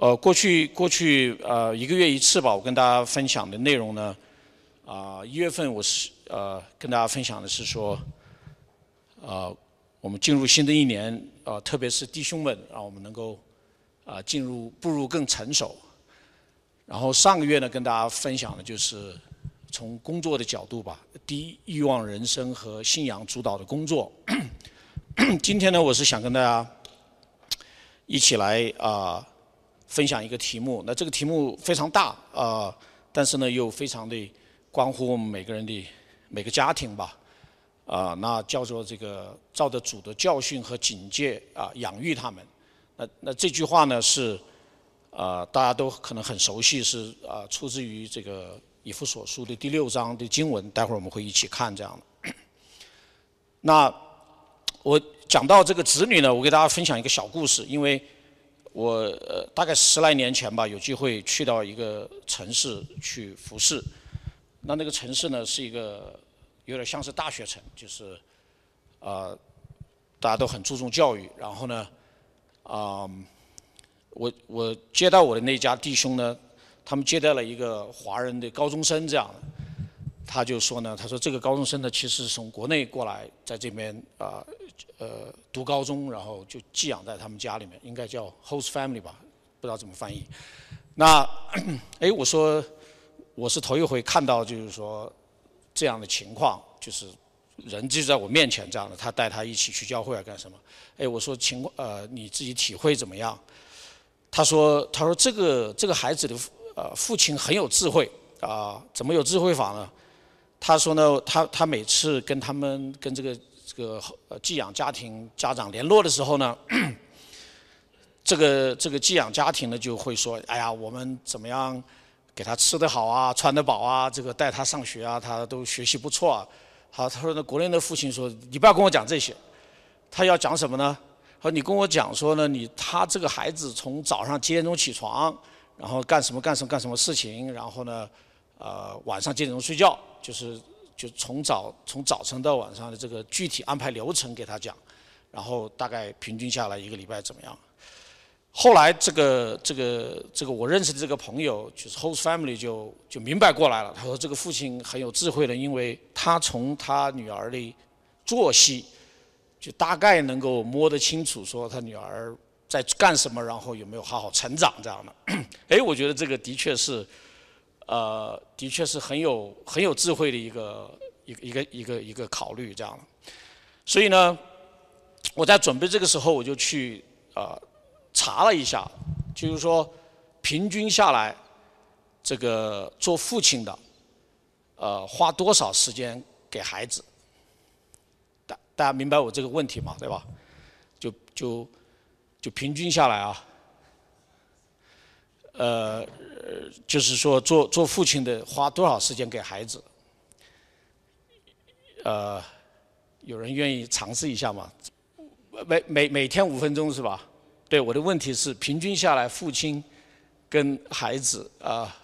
呃，过去过去呃一个月一次吧，我跟大家分享的内容呢，啊，一月份我是呃跟大家分享的是说，呃，我们进入新的一年，啊，特别是弟兄们，让我们能够啊进入步入更成熟。然后上个月呢，跟大家分享的就是从工作的角度吧，第一欲望人生和信仰主导的工作。今天呢，我是想跟大家一起来啊。分享一个题目，那这个题目非常大啊，但是呢又非常的关乎我们每个人的每个家庭吧，啊，那叫做这个照着主的教训和警戒啊养育他们。那那这句话呢是啊大家都可能很熟悉，是啊出自于这个以弗所书的第六章的经文，待会儿我们会一起看这样的。那我讲到这个子女呢，我给大家分享一个小故事，因为。我呃大概十来年前吧，有机会去到一个城市去服侍。那那个城市呢，是一个有点像是大学城，就是啊大家都很注重教育。然后呢，啊我我接待我的那家弟兄呢，他们接待了一个华人的高中生这样。他就说呢，他说这个高中生呢，其实是从国内过来，在这边啊。呃，呃读高中，然后就寄养在他们家里面，应该叫 host family 吧，不知道怎么翻译。那，哎，我说我是头一回看到，就是说这样的情况，就是人就在我面前这样的，他带他一起去教会啊干什么？哎，我说情况呃你自己体会怎么样？他说他说这个这个孩子的父呃父亲很有智慧啊，怎么有智慧法呢？他说呢，他他每次跟他们跟这个。这个寄养家庭家长联络的时候呢，这个这个寄养家庭呢就会说，哎呀，我们怎么样给他吃得好啊，穿得饱啊，这个带他上学啊，他都学习不错。啊。好，他说呢，国内的父亲说，你不要跟我讲这些，他要讲什么呢？说你跟我讲说呢，你他这个孩子从早上几点钟起床，然后干什么干什么干什么事情，然后呢，呃，晚上几点钟睡觉，就是。就从早从早晨到晚上的这个具体安排流程给他讲，然后大概平均下来一个礼拜怎么样？后来这个这个这个我认识的这个朋友就是 host family 就就明白过来了，他说这个父亲很有智慧的，因为他从他女儿的作息就大概能够摸得清楚，说他女儿在干什么，然后有没有好好成长这样的。哎，我觉得这个的确是。呃，的确是很有很有智慧的一个一个一个一个一个考虑这样，所以呢，我在准备这个时候，我就去呃查了一下，就是说平均下来，这个做父亲的，呃，花多少时间给孩子？大大家明白我这个问题吗？对吧？就就就平均下来啊，呃。呃，就是说做做父亲的花多少时间给孩子？呃，有人愿意尝试一下吗？每每每天五分钟是吧？对，我的问题是平均下来，父亲跟孩子啊，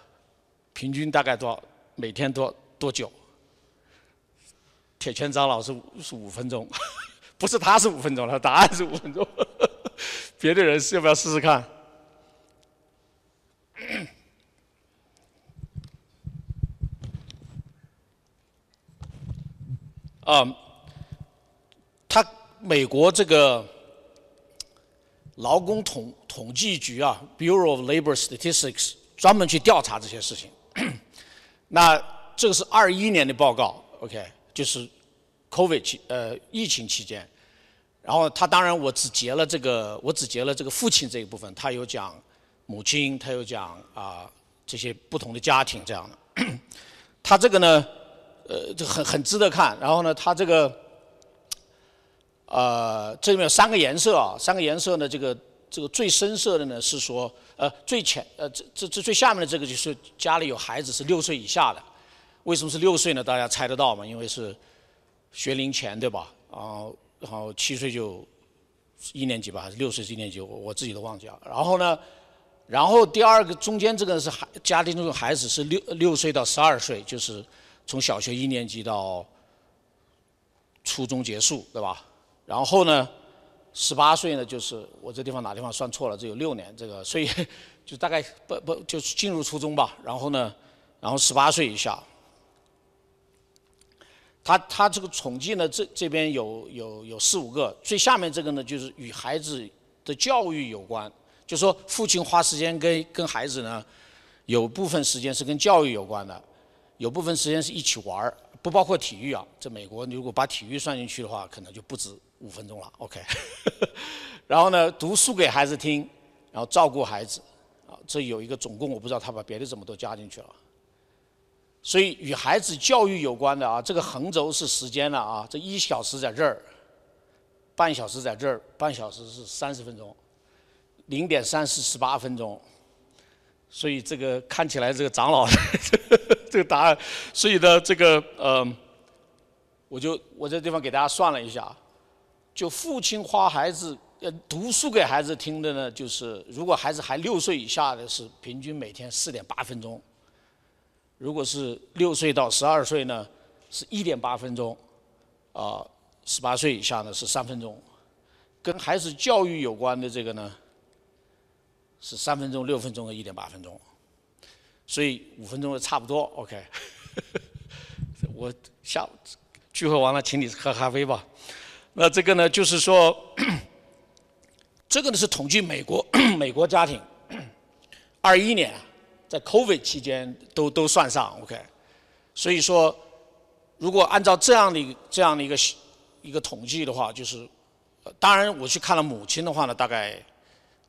平均大概多少？每天多多久？铁拳张老师是五分钟，不是他是五分钟了，答案是五分钟。别的人是要不要试试看？啊，他美国这个劳工统统计局啊，Bureau of Labor Statistics 专门去调查这些事情。那这个是二一年的报告，OK，就是 COVID 期呃疫情期间。然后他当然我只截了这个，我只截了这个父亲这一部分，他有讲母亲，他有讲啊这些不同的家庭这样的。他这个呢？呃，就很很值得看。然后呢，它这个，呃，这里面有三个颜色啊，三个颜色呢，这个这个最深色的呢是说，呃，最浅，呃，这这这最下面的这个就是家里有孩子是六岁以下的。为什么是六岁呢？大家猜得到吗？因为是学龄前，对吧？然后然后七岁就一年级吧，还是六岁是一年级？我我自己都忘记了。然后呢，然后第二个中间这个是孩家庭中的孩子是六六岁到十二岁，就是。从小学一年级到初中结束，对吧？然后呢，十八岁呢，就是我这地方哪地方算错了？这有六年，这个所以就大概不不就是进入初中吧，然后呢，然后十八岁以下。他他这个统计呢，这这边有有有四五个，最下面这个呢就是与孩子的教育有关，就说父亲花时间跟跟孩子呢，有部分时间是跟教育有关的，有部分时间是一起玩儿，不包括体育啊。这美国，如果把体育算进去的话，可能就不止五分钟了。OK，然后呢，读书给孩子听，然后照顾孩子，啊，这有一个总共我不知道他把别的怎么都加进去了。所以与孩子教育有关的啊，这个横轴是时间了啊，这一小时在这儿，半小时在这儿，半小时是三十分钟，零点三是十八分钟，所以这个看起来这个长老 这个答案，所以呢这个呃，我就我这地方给大家算了一下，就父亲花孩子呃读书给孩子听的呢，就是如果孩子还六岁以下的是平均每天四点八分钟。如果是六岁到十二岁呢，是一点八分钟，啊，十八岁以下呢是三分钟，跟孩子教育有关的这个呢，是三分钟、六分钟和一点八分钟，所以五分钟的差不多，OK。我下午聚会完了，请你喝咖啡吧。那这个呢，就是说，这个呢是统计美国 美国家庭，二一年。在 COVID 期间都都算上，OK，所以说，如果按照这样的这样的一个一个统计的话，就是，当然我去看了母亲的话呢，大概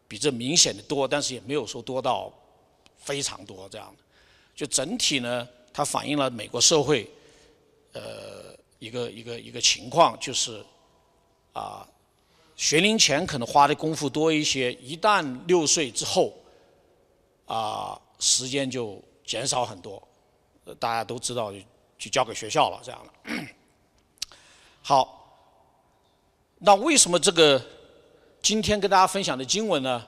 比这明显的多，但是也没有说多到非常多这样的。就整体呢，它反映了美国社会呃一个一个一个情况，就是啊，学龄前可能花的功夫多一些，一旦六岁之后啊。时间就减少很多，大家都知道就就交给学校了这样的。好，那为什么这个今天跟大家分享的经文呢？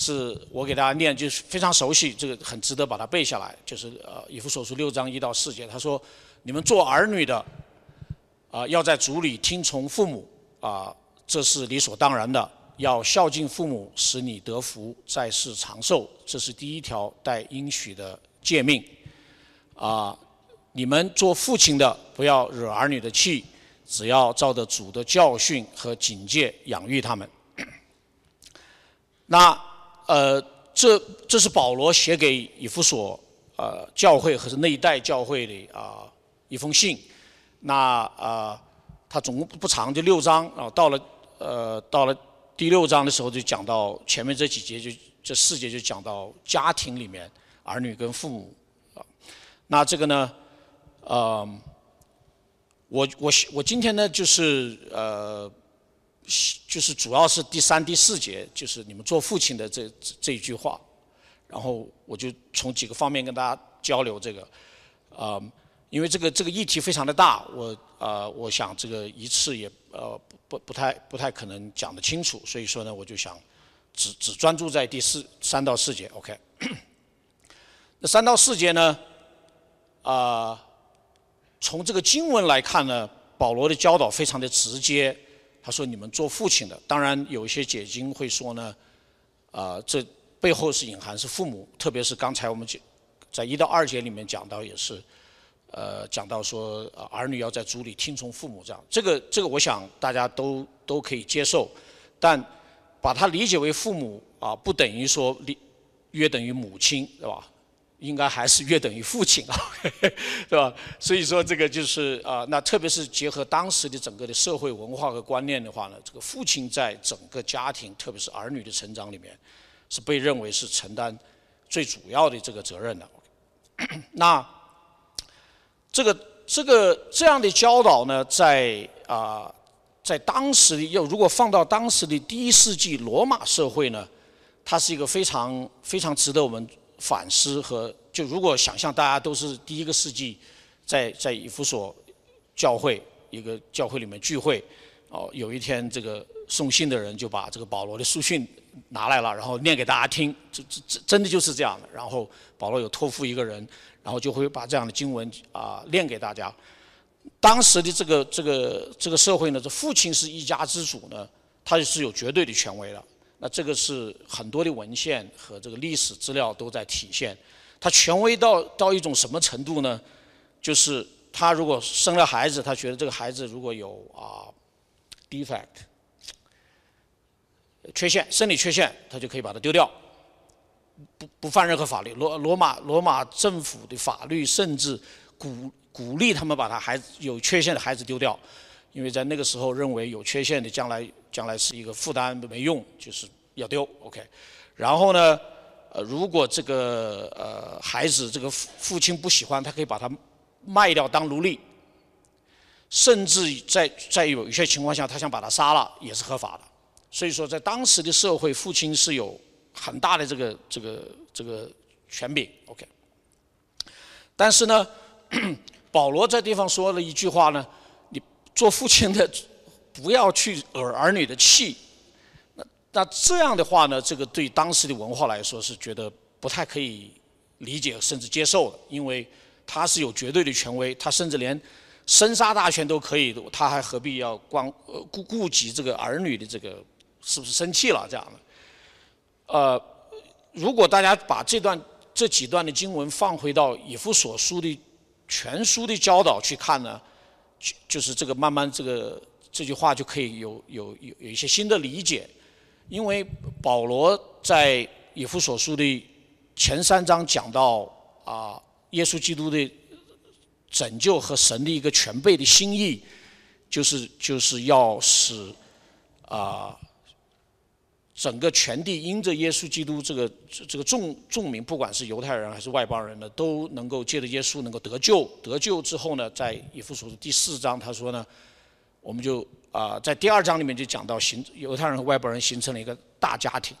是我给大家念，就是非常熟悉，这个很值得把它背下来。就是呃，以弗所书六章一到四节，他说：“你们做儿女的，啊，要在主里听从父母，啊，这是理所当然的。”要孝敬父母，使你得福，在世长寿，这是第一条带应许的诫命。啊，你们做父亲的不要惹儿女的气，只要照着主的教训和警戒养育他们。那呃，这这是保罗写给以弗所呃教会和那一代教会的啊一封信。那啊，它总共不长，就六章啊，到了呃到了。第六章的时候就讲到前面这几节，就这四节就讲到家庭里面儿女跟父母啊。那这个呢，呃，我我我今天呢就是呃，就是主要是第三、第四节，就是你们做父亲的这这一句话，然后我就从几个方面跟大家交流这个，啊，因为这个这个议题非常的大，我呃我想这个一次也呃。不不太不太可能讲得清楚，所以说呢，我就想只只专注在第四三到四节，OK。那三到四节呢，啊，从这个经文来看呢，保罗的教导非常的直接。他说：“你们做父亲的，当然有一些解经会说呢，啊，这背后是隐含是父母，特别是刚才我们讲在一到二节里面讲到也是。”呃，讲到说儿女要在主里听从父母这样，这个这个我想大家都都可以接受，但把它理解为父母啊，不等于说约等于母亲，对吧？应该还是约等于父亲啊，是吧？所以说这个就是啊，那特别是结合当时的整个的社会文化和观念的话呢，这个父亲在整个家庭，特别是儿女的成长里面，是被认为是承担最主要的这个责任的。那。这个这个这样的教导呢，在啊，在当时要如果放到当时的第一世纪罗马社会呢，它是一个非常非常值得我们反思和就如果想象大家都是第一个世纪，在在以弗所教会一个教会里面聚会，哦，有一天这个送信的人就把这个保罗的书信拿来了，然后念给大家听，这这这真的就是这样的。然后保罗有托付一个人。然后就会把这样的经文啊念给大家。当时的这个这个这个社会呢，这父亲是一家之主呢，他是有绝对的权威的。那这个是很多的文献和这个历史资料都在体现。他权威到到一种什么程度呢？就是他如果生了孩子，他觉得这个孩子如果有啊 defect 缺陷、生理缺陷，他就可以把它丢掉，不不犯任何法律。罗罗马罗马政府的法律甚至鼓鼓励他们把他孩子有缺陷的孩子丢掉，因为在那个时候认为有缺陷的将来将来是一个负担没用，就是要丢。OK，然后呢，呃，如果这个呃孩子这个父父亲不喜欢，他可以把他卖掉当奴隶，甚至在在有一些情况下，他想把他杀了也是合法的。所以说，在当时的社会，父亲是有很大的这个这个这个权柄。OK，但是呢，保罗在地方说了一句话呢：做父亲的不要去惹儿女的气。那那这样的话呢，这个对当时的文化来说是觉得不太可以理解甚至接受的，因为他是有绝对的权威，他甚至连。生杀大权都可以，他还何必要光顾顾及这个儿女的这个是不是生气了这样的？呃，如果大家把这段这几段的经文放回到以弗所书的全书的教导去看呢，就就是这个慢慢这个这句话就可以有有有有一些新的理解，因为保罗在以弗所书的前三章讲到啊，耶稣基督的。拯救和神的一个全备的心意，就是就是要使啊整个全地因着耶稣基督这个这个众众民，不管是犹太人还是外邦人呢，都能够借着耶稣能够得救。得救之后呢，在以弗所的第四章，他说呢，我们就啊在第二章里面就讲到形犹太人和外邦人形成了一个大家庭，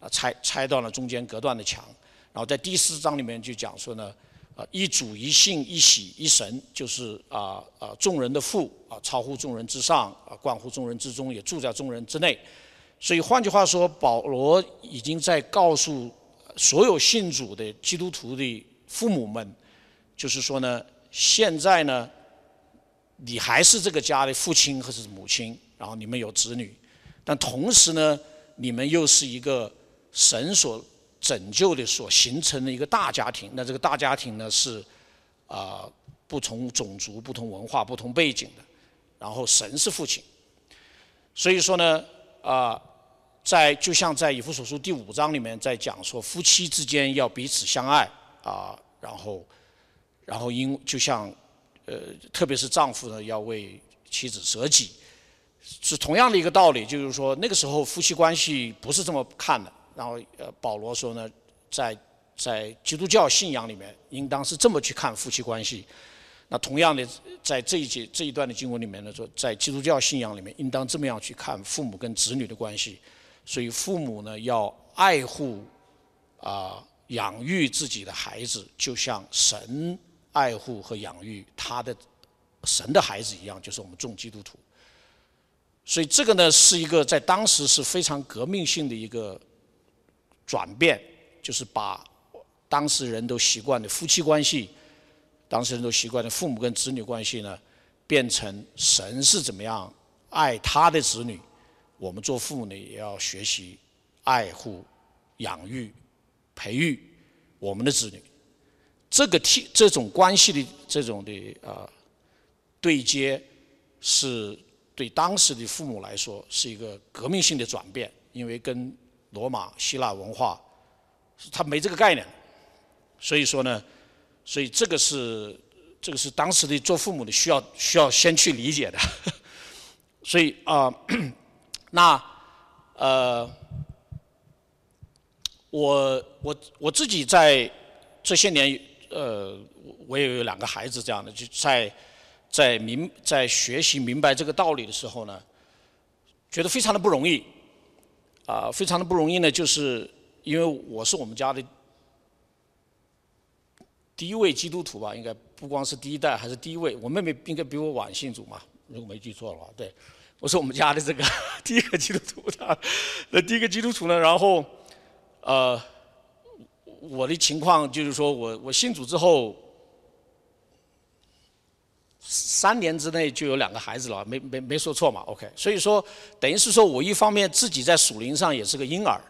啊拆拆断了中间隔断的墙。然后在第四章里面就讲说呢。啊，一主一信一喜一神，就是啊啊众人的父啊，超乎众人之上啊，冠乎众人之中，也住在众人之内。所以换句话说，保罗已经在告诉所有信主的基督徒的父母们，就是说呢，现在呢，你还是这个家的父亲或者是母亲，然后你们有子女，但同时呢，你们又是一个神所。拯救的所形成的一个大家庭，那这个大家庭呢是啊不同种族、不同文化、不同背景的，然后神是父亲，所以说呢啊在就像在以弗所书第五章里面在讲说夫妻之间要彼此相爱啊，然后然后因就像呃特别是丈夫呢要为妻子舍己，是同样的一个道理，就是说那个时候夫妻关系不是这么看的。然后，呃，保罗说呢，在在基督教信仰里面，应当是这么去看夫妻关系。那同样的，在这一节这一段的经文里面呢，说在基督教信仰里面，应当这么样去看父母跟子女的关系。所以，父母呢要爱护啊养育自己的孩子，就像神爱护和养育他的神的孩子一样，就是我们众基督徒。所以，这个呢是一个在当时是非常革命性的一个。转变就是把当时人都习惯的夫妻关系，当时人都习惯的父母跟子女关系呢，变成神是怎么样爱他的子女，我们做父母的也要学习爱护、养育、培育我们的子女。这个替这种关系的这种的啊对接，是对当时的父母来说是一个革命性的转变，因为跟。罗马、希腊文化，他没这个概念，所以说呢，所以这个是这个是当时的做父母的需要需要先去理解的，所以啊，那呃，我我我自己在这些年呃，我也有两个孩子这样的，就在在明在学习明白这个道理的时候呢，觉得非常的不容易。啊，非常的不容易呢，就是因为我是我们家的第一位基督徒吧，应该不光是第一代，还是第一位。我妹妹应该比我晚信主嘛，如果没记错的话，对，我是我们家的这个 第一个基督徒的。那第一个基督徒呢，然后呃，我的情况就是说我我信主之后，三年之内就有两个孩子了，没没没说错嘛？OK，所以说等于是说我一方面自己在属灵上也是个婴儿，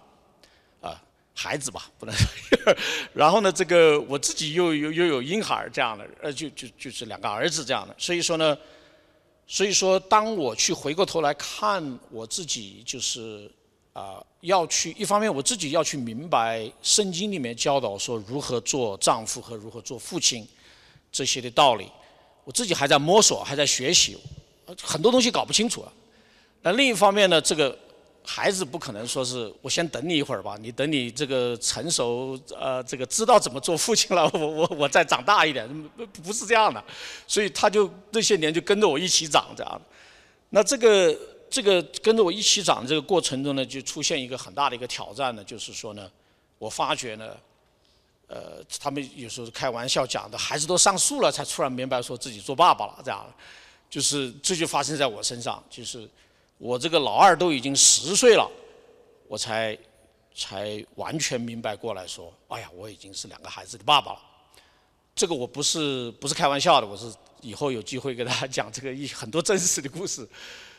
啊，孩子吧，不能，然后呢，这个我自己又又又有婴孩这样的，呃，就就就是两个儿子这样的，所以说呢，所以说当我去回过头来看我自己，就是啊，要去一方面我自己要去明白圣经里面教导说如何做丈夫和如何做父亲这些的道理。我自己还在摸索，还在学习，很多东西搞不清楚啊。那另一方面呢，这个孩子不可能说是我先等你一会儿吧，你等你这个成熟，呃，这个知道怎么做父亲了，我我我再长大一点，不不是这样的。所以他就那些年就跟着我一起长这样的。那这个这个跟着我一起长这个过程中呢，就出现一个很大的一个挑战呢，就是说呢，我发觉呢。呃，他们有时候开玩笑讲的，孩子都上树了，才突然明白说自己做爸爸了，这样，就是这就发生在我身上，就是我这个老二都已经十岁了，我才才完全明白过来说，哎呀，我已经是两个孩子的爸爸了。这个我不是不是开玩笑的，我是以后有机会给大家讲这个一很多真实的故事。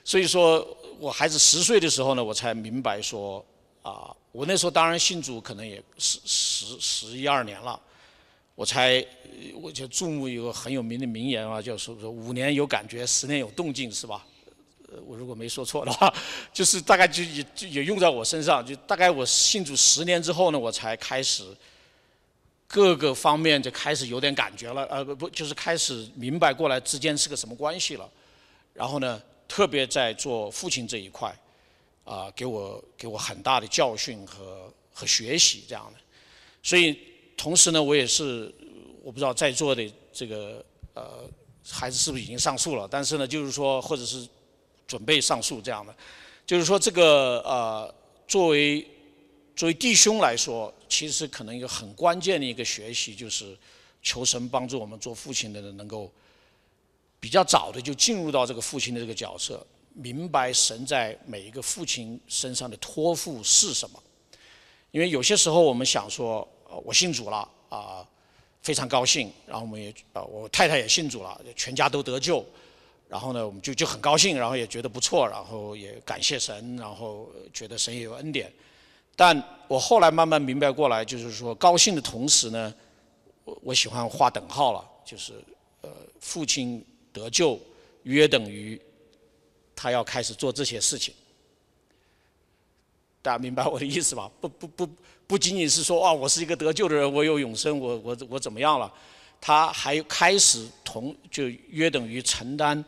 所以说我孩子十岁的时候呢，我才明白说啊。我那时候当然信主，可能也十十十一二年了，我才我就注目一个很有名的名言啊，叫说说五年有感觉，十年有动静，是吧？呃，我如果没说错的话，就是大概就也也用在我身上，就大概我信主十年之后呢，我才开始各个方面就开始有点感觉了，呃不不，就是开始明白过来之间是个什么关系了，然后呢，特别在做父亲这一块。啊，给我给我很大的教训和和学习这样的，所以同时呢，我也是我不知道在座的这个呃孩子是不是已经上诉了，但是呢，就是说或者是准备上诉这样的，就是说这个呃作为作为弟兄来说，其实可能一个很关键的一个学习就是求神帮助我们做父亲的人能够比较早的就进入到这个父亲的这个角色。明白神在每一个父亲身上的托付是什么，因为有些时候我们想说，呃，我信主了啊，非常高兴，然后我们也呃，我太太也信主了，全家都得救，然后呢，我们就就很高兴，然后也觉得不错，然后也感谢神，然后觉得神也有恩典。但我后来慢慢明白过来，就是说高兴的同时呢，我我喜欢画等号了，就是呃，父亲得救约等于。他要开始做这些事情，大家明白我的意思吧？不不不，不仅仅是说啊，我是一个得救的人，我有永生，我我我怎么样了？他还开始同就约等于承担，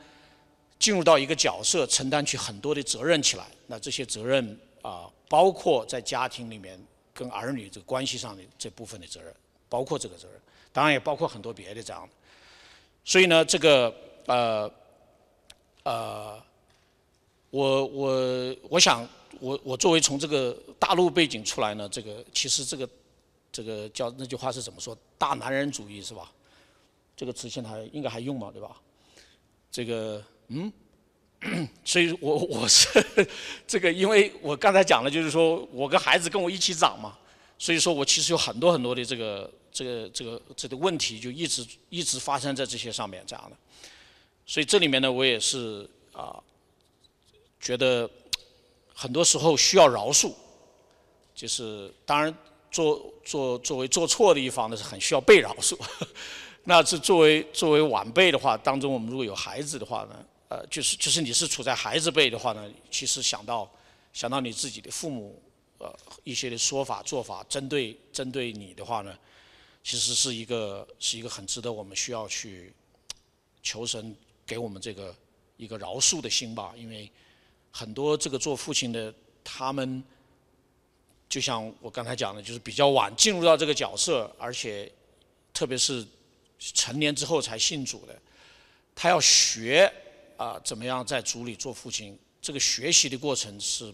进入到一个角色，承担起很多的责任起来。那这些责任啊，包括在家庭里面跟儿女这个关系上的这部分的责任，包括这个责任，当然也包括很多别的这样的。所以呢，这个呃呃。我我我想，我我作为从这个大陆背景出来呢，这个其实这个这个叫那句话是怎么说？大男人主义是吧？这个词现在还应该还用嘛，对吧？这个嗯，所以我我是这个，因为我刚才讲了就是说我跟孩子跟我一起长嘛，所以说我其实有很多很多的这个这个这个这个问题，就一直一直发生在这些上面这样的。所以这里面呢，我也是啊。觉得很多时候需要饶恕，就是当然做做作为做错的一方呢是很需要被饶恕。那是作为作为晚辈的话，当中我们如果有孩子的话呢，呃，就是就是你是处在孩子辈的话呢，其实想到想到你自己的父母呃一些的说法做法，针对针对你的话呢，其实是一个是一个很值得我们需要去求神给我们这个一个饶恕的心吧，因为。很多这个做父亲的，他们就像我刚才讲的，就是比较晚进入到这个角色，而且特别是成年之后才信主的，他要学啊怎么样在组里做父亲，这个学习的过程是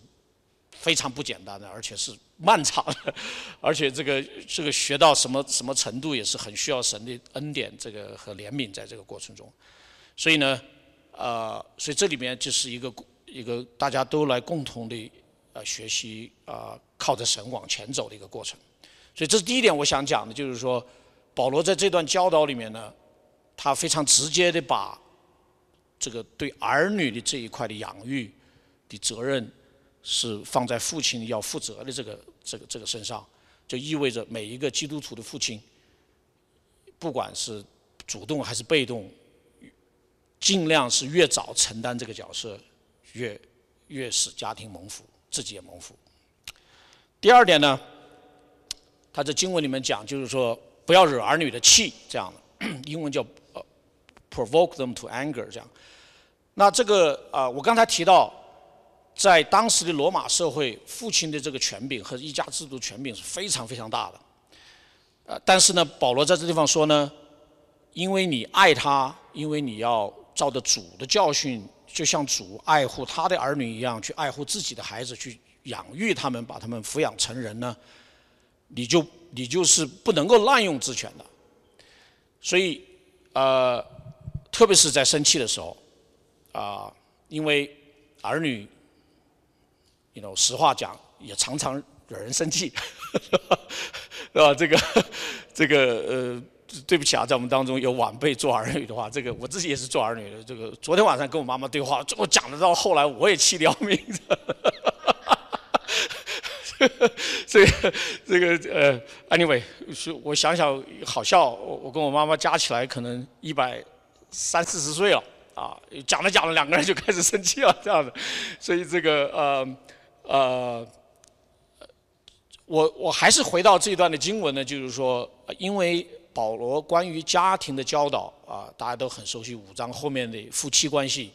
非常不简单的，而且是漫长的，而且这个这个学到什么什么程度，也是很需要神的恩典这个和怜悯在这个过程中，所以呢，呃，所以这里面就是一个。一个大家都来共同的呃学习啊，靠着神往前走的一个过程。所以这是第一点，我想讲的，就是说保罗在这段教导里面呢，他非常直接的把这个对儿女的这一块的养育的责任是放在父亲要负责的这个这个这个身上，就意味着每一个基督徒的父亲，不管是主动还是被动，尽量是越早承担这个角色，越越使家庭蒙福，自己也蒙福。第二点呢，他在经文里面讲，就是说不要惹儿女的气，这样的，英文叫 provoke them to anger，这样。那这个啊，我刚才提到，在当时的罗马社会，父亲的这个权柄和一家制度权柄是非常非常大的。呃，但是呢，保罗在这地方说呢，因为你爱他，因为你要照着主的教训，就像主爱护他的儿女一样，去爱护自己的孩子，去养育他们，把他们抚养成人呢，你就你就是不能够滥用职权的。所以，呃，特别是在生气的时候。啊，因为儿女，you know，实话讲也常常惹人生气，是吧？这个，这个，呃，对不起啊，在我们当中有晚辈做儿女的话，这个我自己也是做儿女的。这个昨天晚上跟我妈妈对话，我讲的到后来我也气得要命。这个，这个，呃，anyway，是我想想好笑，我我跟我妈妈加起来可能一百三四十岁了。啊，讲着讲着，两个人就开始生气了，这样的，所以这个呃呃，我我还是回到这一段的经文呢，就是说，因为保罗关于家庭的教导啊，大家都很熟悉五章后面的夫妻关系，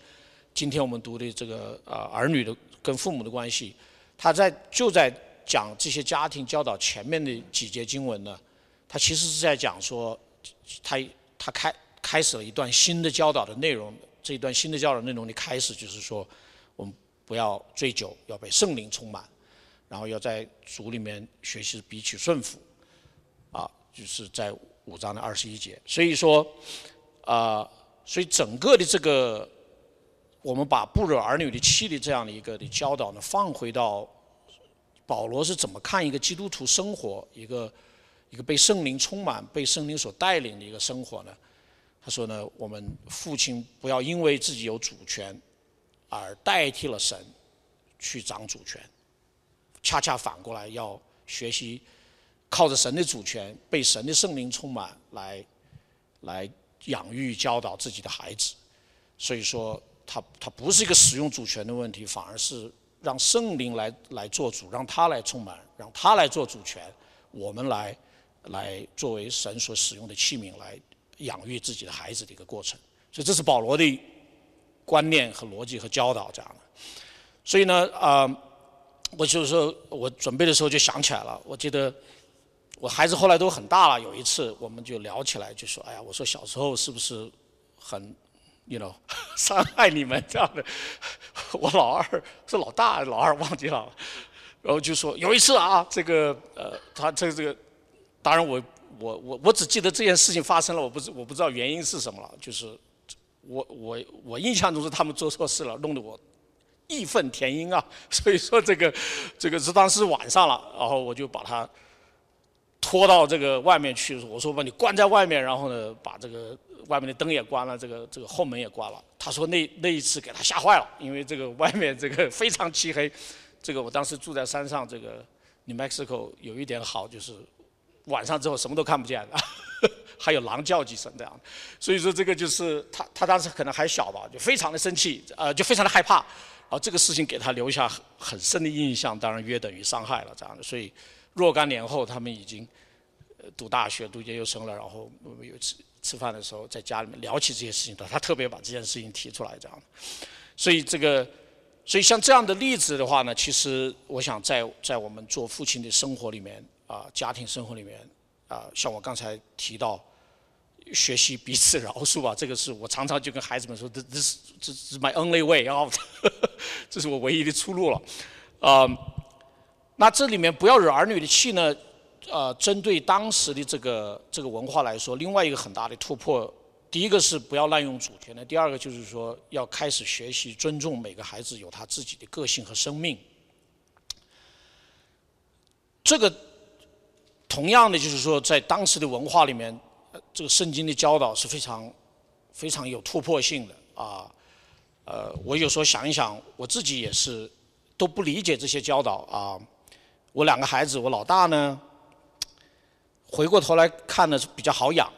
今天我们读的这个呃儿女的跟父母的关系，他在就在讲这些家庭教导前面的几节经文呢，他其实是在讲说，他他开开始了一段新的教导的内容。这一段新的教导内容的开始，就是说，我们不要醉酒，要被圣灵充满，然后要在主里面学习彼此顺服，啊，就是在五章的二十一节。所以说，啊，所以整个的这个，我们把不惹儿女的气的这样的一个的教导呢，放回到保罗是怎么看一个基督徒生活，一个一个被圣灵充满、被圣灵所带领的一个生活呢？他说呢，我们父亲不要因为自己有主权，而代替了神去掌主权，恰恰反过来要学习靠着神的主权，被神的圣灵充满，来来养育教导自己的孩子。所以说，他他不是一个使用主权的问题，反而是让圣灵来来做主，让他来充满，让他来做主权，我们来来作为神所使用的器皿来。养育自己的孩子的一个过程，所以这是保罗的观念和逻辑和教导这样的。所以呢，啊，我就是说我准备的时候就想起来了。我记得我孩子后来都很大了，有一次我们就聊起来，就说：“哎呀，我说小时候是不是很，you know，伤害你们这样的？”我老二是老大，老二忘记了。然后就说有一次啊，这个呃，他这个这个，当然我。我我我只记得这件事情发生了，我不知我不知道原因是什么了。就是我我我印象中是他们做错事了，弄得我义愤填膺啊。所以说这个这个是当时晚上了，然后我就把他拖到这个外面去，我说把你关在外面，然后呢把这个外面的灯也关了，这个这个后门也关了。他说那那一次给他吓坏了，因为这个外面这个 非常漆黑。这个我当时住在山上，这个 New Mexico 有一点好就是。晚上之后什么都看不见了，还有狼叫几声这样，所以说这个就是他他当时可能还小吧，就非常的生气，呃，就非常的害怕，然后这个事情给他留下很很深的印象，当然约等于伤害了这样的，所以若干年后他们已经读大学读研究生了，然后有一次吃饭的时候在家里面聊起这些事情，他他特别把这件事情提出来这样的，所以这个所以像这样的例子的话呢，其实我想在在我们做父亲的生活里面。啊，家庭生活里面，啊，像我刚才提到，学习彼此饶恕吧，这个是我常常就跟孩子们说，this this this is my only way out，这是我唯一的出路了。啊，那这里面不要惹儿女的气呢，呃，针对当时的这个这个文化来说，另外一个很大的突破，第一个是不要滥用主权的，第二个就是说要开始学习尊重每个孩子有他自己的个性和生命，这个。同样的，就是说，在当时的文化里面，这个圣经的教导是非常、非常有突破性的啊。呃，我有时候想一想，我自己也是都不理解这些教导啊。我两个孩子，我老大呢，回过头来看呢是比较好养，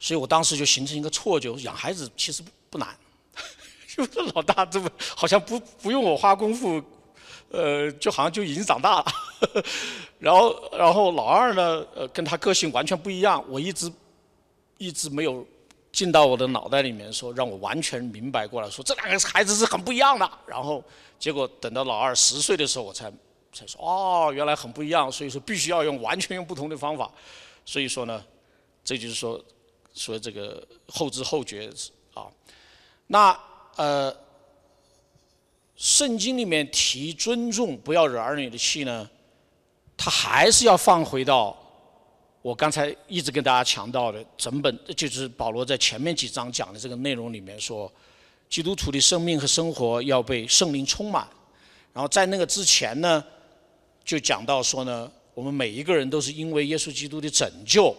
所以我当时就形成一个错觉，养孩子其实不难，就是老大这么好像不不用我花功夫，呃，就好像就已经长大了。然后然后老二呢，呃，跟他个性完全不一样，我一直一直没有进到我的脑袋里面，说让我完全明白过来，说这两个孩子是很不一样的。然后结果等到老二十岁的时候，我才。才说哦，原来很不一样，所以说必须要用完全用不同的方法，所以说呢，这就是说说这个后知后觉啊。那呃，圣经里面提尊重，不要惹儿女的气呢，他还是要放回到我刚才一直跟大家强调的整本，就是保罗在前面几章讲的这个内容里面说，基督徒的生命和生活要被圣灵充满，然后在那个之前呢。就讲到说呢，我们每一个人都是因为耶稣基督的拯救，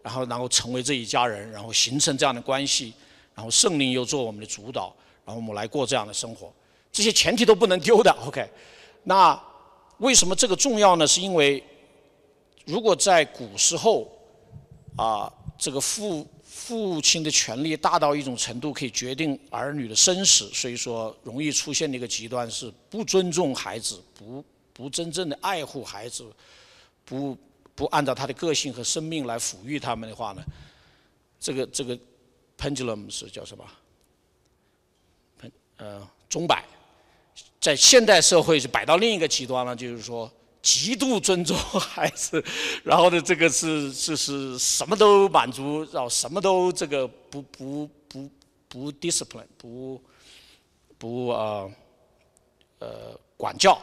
然后然后成为这一家人，然后形成这样的关系，然后圣灵又做我们的主导，然后我们来过这样的生活，这些前提都不能丢的。OK，那为什么这个重要呢？是因为如果在古时候啊，这个父父亲的权力大到一种程度，可以决定儿女的生死，所以说容易出现的一个极端是不尊重孩子，不。不真正的爱护孩子，不不按照他的个性和生命来抚育他们的话呢，这个这个 pendulum 是叫什么？呃，钟摆，在现代社会是摆到另一个极端了，就是说极度尊重孩子，然后呢，这个是是是什么都满足，然后什么都这个不不不不 discipline，不不呃呃管教。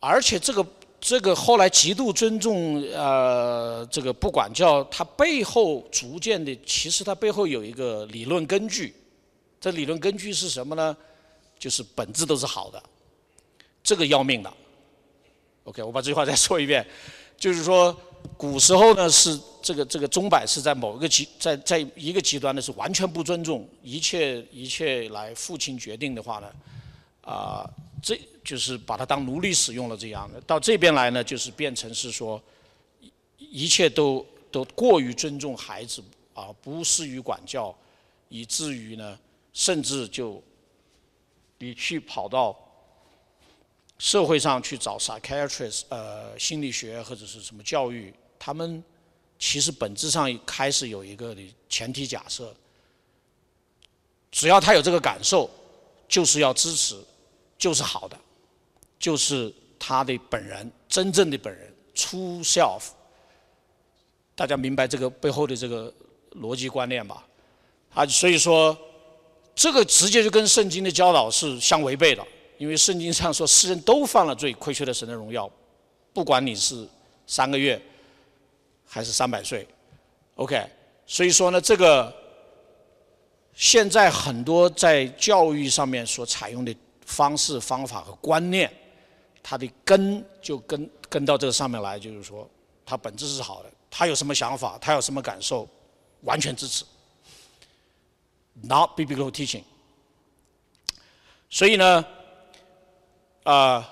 而且这个这个后来极度尊重呃这个不管教，它背后逐渐的，其实它背后有一个理论根据。这理论根据是什么呢？就是本质都是好的，这个要命的。OK，我把这句话再说一遍，就是说古时候呢是这个这个钟摆是在某一个极在在一个极端呢是完全不尊重一切一切来父亲决定的话呢啊。这就是把它当奴隶使用了，这样的到这边来呢，就是变成是说，一切都都过于尊重孩子啊，不适于管教，以至于呢，甚至就你去跑到社会上去找 psychiatrist 呃心理学或者是什么教育，他们其实本质上开始有一个的前提假设，只要他有这个感受，就是要支持。就是好的，就是他的本人，真正的本人，true self。大家明白这个背后的这个逻辑观念吧？啊，所以说这个直接就跟圣经的教导是相违背的，因为圣经上说世人都犯了罪，亏缺了神的荣耀，不管你是三个月还是三百岁，OK。所以说呢，这个现在很多在教育上面所采用的。方式、方法和观念，它的根就跟跟到这个上面来，就是说，它本质是好的。他有什么想法，他有什么感受，完全支持。Not biblical teaching。所以呢，啊，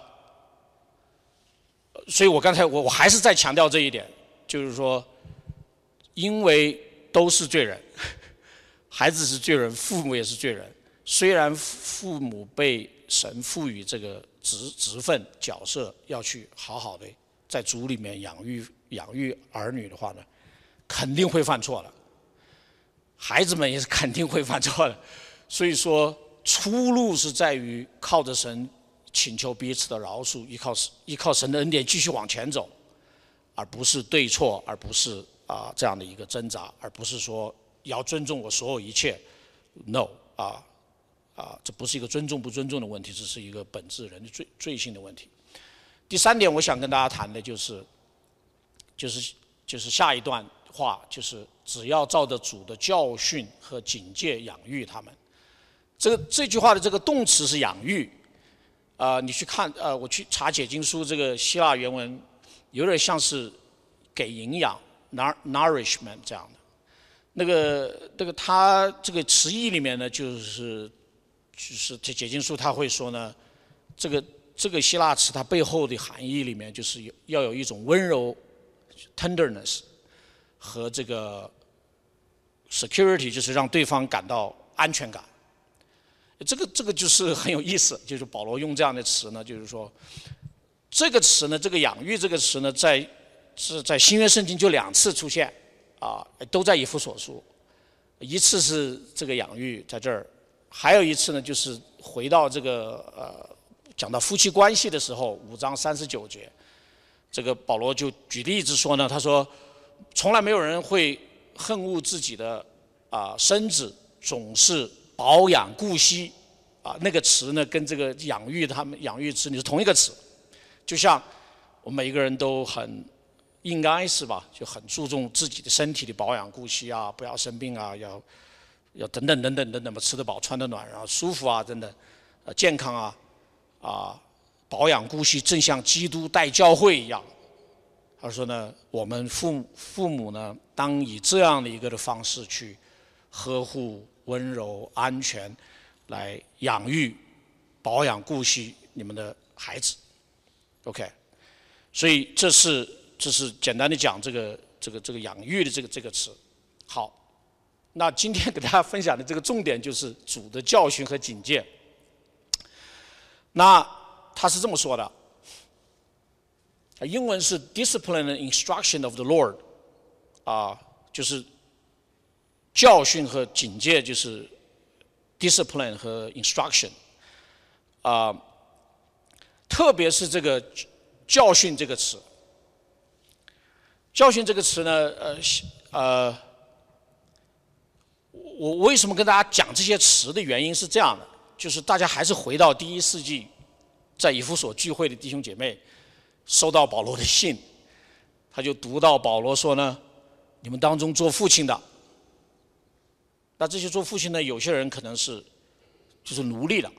所以我刚才我我还是在强调这一点，就是说，因为都是罪人，孩子是罪人，父母也是罪人。虽然父母被神赋予这个职职分角色，要去好好的在主里面养育养育儿女的话呢，肯定会犯错的。孩子们也是肯定会犯错的。所以说，出路是在于靠着神，请求彼此的饶恕，依靠依靠神的恩典继续往前走，而不是对错，而不是啊这样的一个挣扎，而不是说要尊重我所有一切，no 啊。啊，这不是一个尊重不尊重的问题，这是一个本质人的罪罪性的问题。第三点，我想跟大家谈的就是，就是就是下一段话，就是只要照着主的教训和警戒养育他们。这个这句话的这个动词是养育，啊，你去看，呃，我去查解经书，这个希腊原文有点像是给营养，nourishment 这样的。那个那个他这个词义里面呢，就是就是这解经书他会说呢，这个这个希腊词它背后的含义里面就是有要有一种温柔 tenderness 和这个 security，就是让对方感到安全感。这个这个就是很有意思，就是保罗用这样的词呢，就是说这个词呢，这个养育这个词呢，在是在新约圣经就两次出现，啊，都在以弗所书，一次是这个养育在这儿，还有一次呢，就是回到这个呃讲到夫妻关系的时候，五章三十九节，这个保罗就举例子说呢，他说从来没有人会恨恶自己的啊身子，总是。保养顾惜，啊，那个词呢，跟这个养育他们养育子女是同一个词，就像我们每一个人都很应该是吧，就很注重自己的身体的保养顾惜啊，不要生病啊，要要等等等等等等吧，吃得饱穿得暖，然后舒服啊等等，呃健康啊啊保养顾惜，正像基督带教会一样。他说呢，我们父父母呢，当以这样的一个的方式去呵护。温柔、安全，来养育、保养、顾惜你们的孩子，OK。所以这是这是简单的讲这个这个这个养育的这个这个词。好，那今天给大家分享的这个重点就是主的教训和警戒。那他是这么说的，英文是 discipline and instruction of the Lord，啊，就是。教训和警戒就是 discipline 和 instruction，啊，特别是这个教训这个词，教训这个词呢，呃，呃，我为什么跟大家讲这些词的原因是这样的，就是大家还是回到第一世纪，在以弗所聚会的弟兄姐妹，收到保罗的信，他就读到保罗说呢，你们当中做父亲的。那这些做父亲的，有些人可能是就是奴隶了。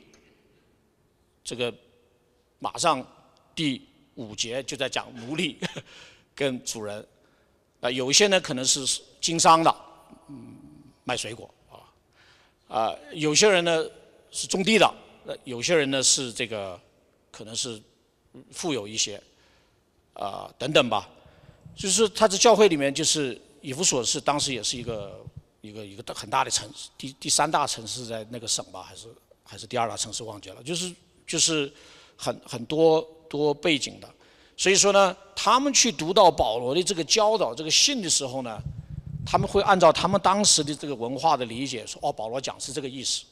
这个马上第五节就在讲奴隶 跟主人。啊，有些呢可能是经商的，嗯，卖水果啊。啊，有些人呢是种地的，呃，有些人呢是这个可能是富有一些，啊，等等吧。就是他在教会里面，就是以弗所是当时也是一个。一个一个很大的城市，第第三大城市在那个省吧，还是还是第二大城市忘记了，就是就是很很多多背景的，所以说呢，他们去读到保罗的这个教导这个信的时候呢，他们会按照他们当时的这个文化的理解说，哦，保罗讲是这个意思，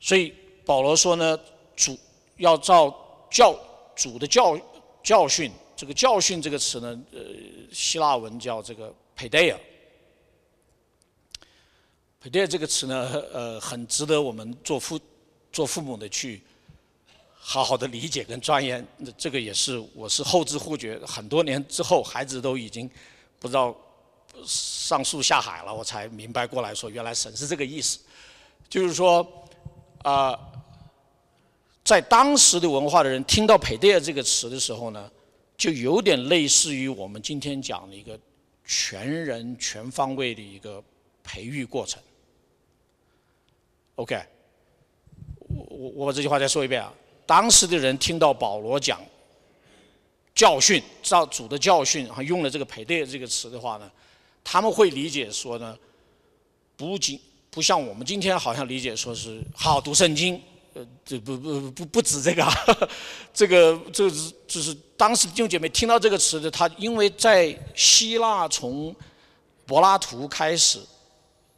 所以保罗说呢，主要照教主的教教训，这个教训这个词呢，呃，希腊文叫这个 pedia。p e d 这个词呢，呃，很值得我们做父做父母的去好好的理解跟钻研。那这个也是我是后知后觉，很多年之后，孩子都已经不知道上树下海了，我才明白过来说，原来神是这个意思。就是说，啊，在当时的文化的人听到 p e d 这个词的时候呢，就有点类似于我们今天讲的一个全人全方位的一个培育过程。OK，我我我把这句话再说一遍啊。当时的人听到保罗讲教训，照主的教训，然后用了这个“陪对”这个词的话呢，他们会理解说呢，不仅不像我们今天好像理解说是好读圣经，呃，这不不不不止这个，这个这是就是当时弟兄姐妹听到这个词的，他因为在希腊从柏拉图开始。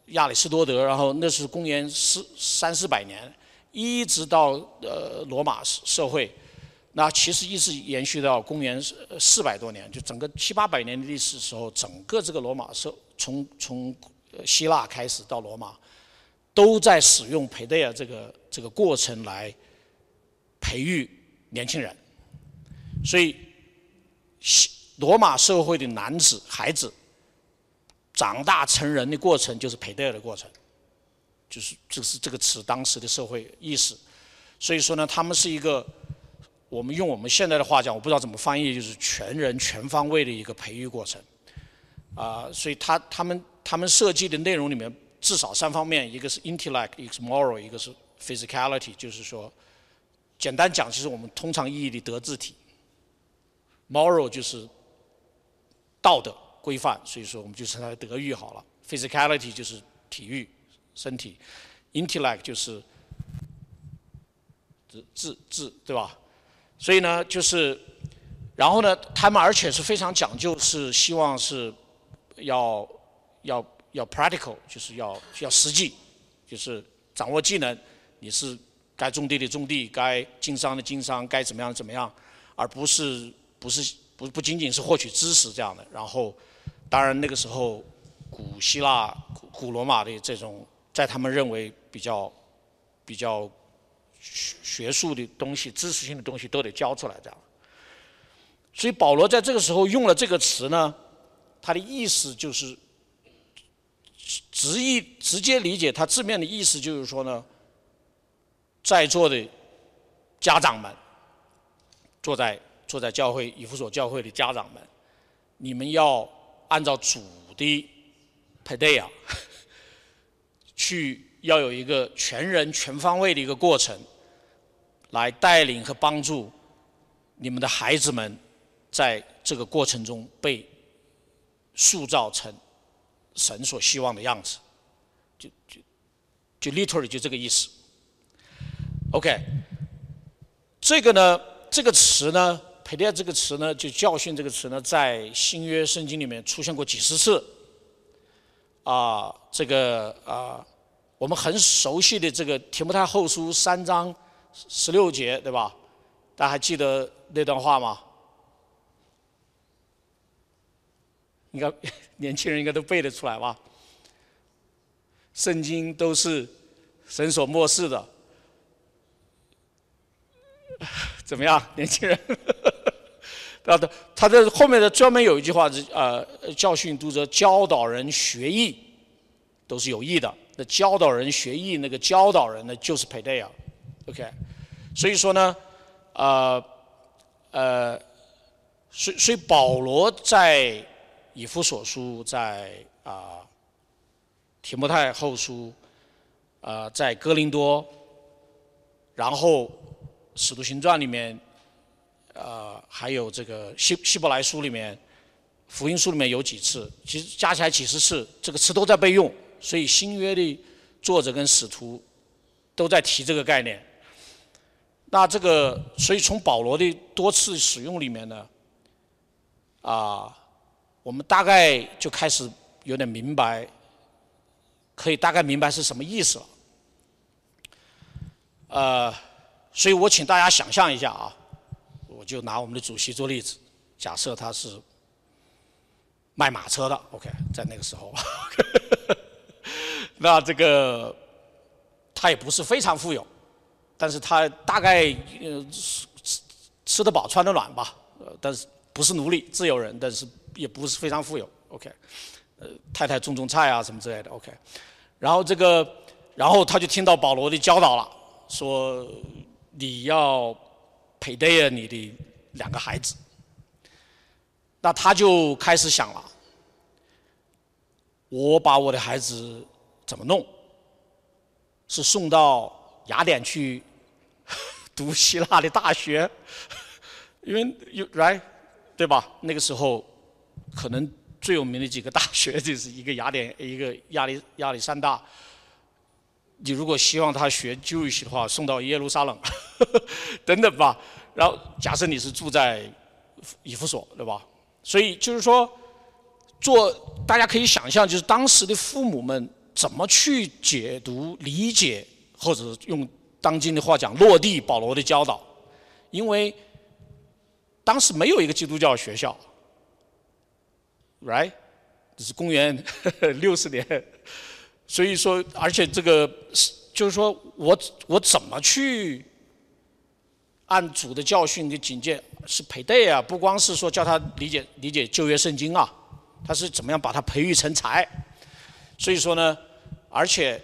亚里士多德，然后那是公元四三四百年，一直到呃罗马社会，那其实一直延续到公元四百多年，就整个七八百年的历史时候，整个这个罗马社从从希腊开始到罗马，都在使用培德尔这个这个过程来培育年轻人，所以罗马社会的男子孩子。长大成人的过程就是培德的过程，就是这是这个词当时的社会意识，所以说呢，他们是一个我们用我们现在的话讲，我不知道怎么翻译，就是全人全方位的一个培育过程，啊，所以他他们他们设计的内容里面至少三方面，一个是 intellect，一个是 moral，一个是 physicality，就是说，简单讲就是我们通常意义的德智体。moral 就是道德规范，所以说我们就称它德育好了。physicality 就是体育身体，intellect 就是智智智对吧？所以呢，就是，然后呢，他们而且是非常讲究，是希望是要要要 practical，就是要要实际，就是掌握技能，你是该种地的种地，该经商的经商，该怎么样怎么样，而不是不是不不仅仅是获取知识这样的。然后，当然那个时候，古希腊、古古罗马的这种，在他们认为比较比较。学学术的东西、知识性的东西都得教出来，这样。所以保罗在这个时候用了这个词呢，他的意思就是直译、直接理解他字面的意思，就是说呢，在座的家长们，坐在坐在教会以弗所教会的家长们，你们要按照主的 paideia 去，要有一个全人全方位的一个过程。来带领和帮助你们的孩子们，在这个过程中被塑造成神所希望的样子，就就就 literally 就这个意思。OK，这个呢，这个词呢 p a 这个词呢，就教训这个词呢，在新约圣经里面出现过几十次。啊，这个啊，我们很熟悉的这个提摩太后书三章。十六节对吧？大家还记得那段话吗？应该 年轻人应该都背得出来吧？圣经都是神所漠视的，怎么样，年轻人？他的他的后面的专门有一句话是呃，教训读者、教导人学艺，都是有益的。那教导人学艺，那个教导人呢，就是 p a y d a y OK，所以说呢，呃，呃，所所以保罗在以弗所书，在啊提摩太后书，啊在哥林多，然后使徒行传里面，呃还有这个希希伯来书里面，福音书里面有几次，其实加起来几十次，这个词都在备用，所以新约的作者跟使徒都在提这个概念。那这个，所以从保罗的多次使用里面呢，啊，我们大概就开始有点明白，可以大概明白是什么意思了。呃，所以我请大家想象一下啊，我就拿我们的主席做例子，假设他是卖马车的，OK，在那个时候，那这个他也不是非常富有。但是他大概呃吃吃吃得饱穿得暖吧，呃，但是不是奴隶自由人，但是也不是非常富有，OK，呃，太太种种菜啊什么之类的，OK，然后这个，然后他就听到保罗的教导了，说你要陪带你的两个孩子，那他就开始想了，我把我的孩子怎么弄？是送到。雅典去 读希腊的大学，因为有 right，对吧？那个时候可能最有名的几个大学就是一个雅典，一个亚历亚历山大。你如果希望他学 Jewish 的话，送到耶路撒冷 等等吧。然后假设你是住在以弗所，对吧？所以就是说，做大家可以想象，就是当时的父母们怎么去解读、理解。或者用当今的话讲，落地保罗的教导，因为当时没有一个基督教学校，right？这是公元 六十年，所以说，而且这个是就是说我我怎么去按主的教训的警戒是培带啊？不光是说叫他理解理解旧约圣经啊，他是怎么样把他培育成才？所以说呢，而且。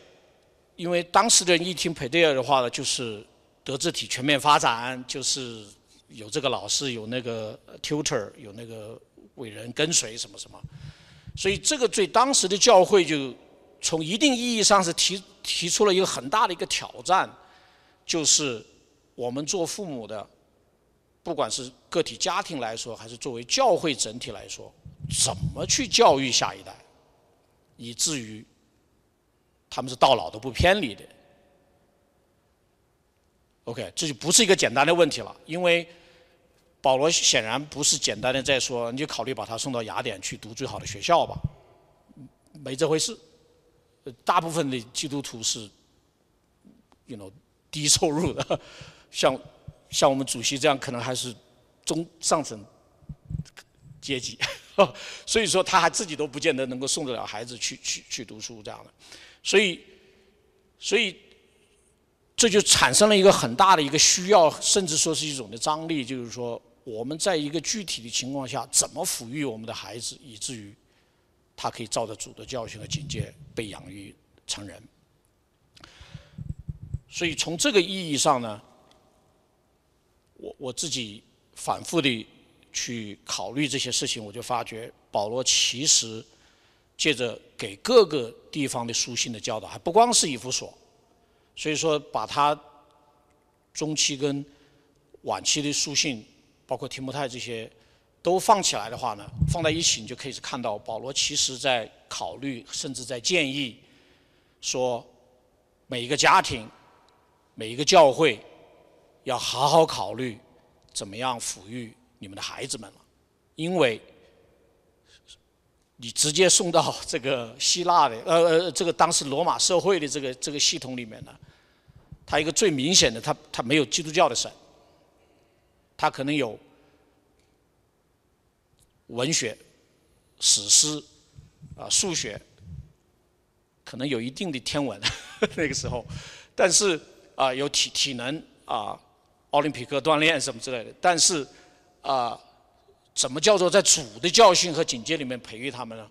因为当时的人一听 p a d e r 的话呢，就是德智体全面发展，就是有这个老师，有那个 tutor，有那个伟人跟随什么什么。所以这个对当时的教会就从一定意义上是提提出了一个很大的一个挑战，就是我们做父母的，不管是个体家庭来说，还是作为教会整体来说，怎么去教育下一代，以至于他们是到老都不偏离的。OK，这就不是一个简单的问题了，因为保罗显然不是简单的在说，你就考虑把他送到雅典去读最好的学校吧，没这回事。大部分的基督徒是，you know，低收入的，像像我们主席这样，可能还是中上层阶级，所以说他还自己都不见得能够送得了孩子去去去读书这样的，所以所以这就产生了一个很大的一个需要，甚至说是一种的张力，就是说我们在一个具体的情况下，怎么抚育我们的孩子，以至于。他可以照着主的教训和警戒被养育成人，所以从这个意义上呢，我我自己反复的去考虑这些事情，我就发觉保罗其实借着给各个地方的书信的教导，还不光是以弗所，所以说把他中期跟晚期的书信，包括提摩太这些。都放起来的话呢，放在一起你就可以看到，保罗其实在考虑，甚至在建议，说每一个家庭、每一个教会要好好考虑怎么样抚育你们的孩子们了，因为你直接送到这个希腊的，呃呃，这个当时罗马社会的这个这个系统里面呢，它一个最明显的，它它没有基督教的神，它可能有。文学、史诗、啊数学，可能有一定的天文 那个时候，但是啊有体体能啊奥林匹克锻炼什么之类的，但是啊怎么叫做在主的教训和警戒里面培育他们呢？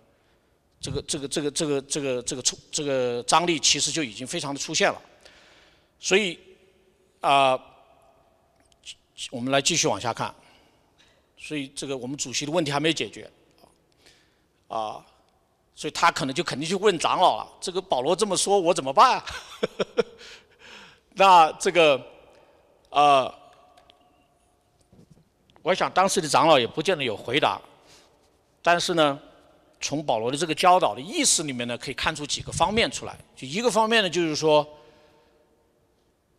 这个这个这个这个这个这个出这个张力其实就已经非常的出现了，所以啊我们来继续往下看。所以这个我们主席的问题还没有解决，啊，所以他可能就肯定去问长老了。这个保罗这么说，我怎么办？那这个，呃，我想当时的长老也不见得有回答。但是呢，从保罗的这个教导的意思里面呢，可以看出几个方面出来。就一个方面呢，就是说，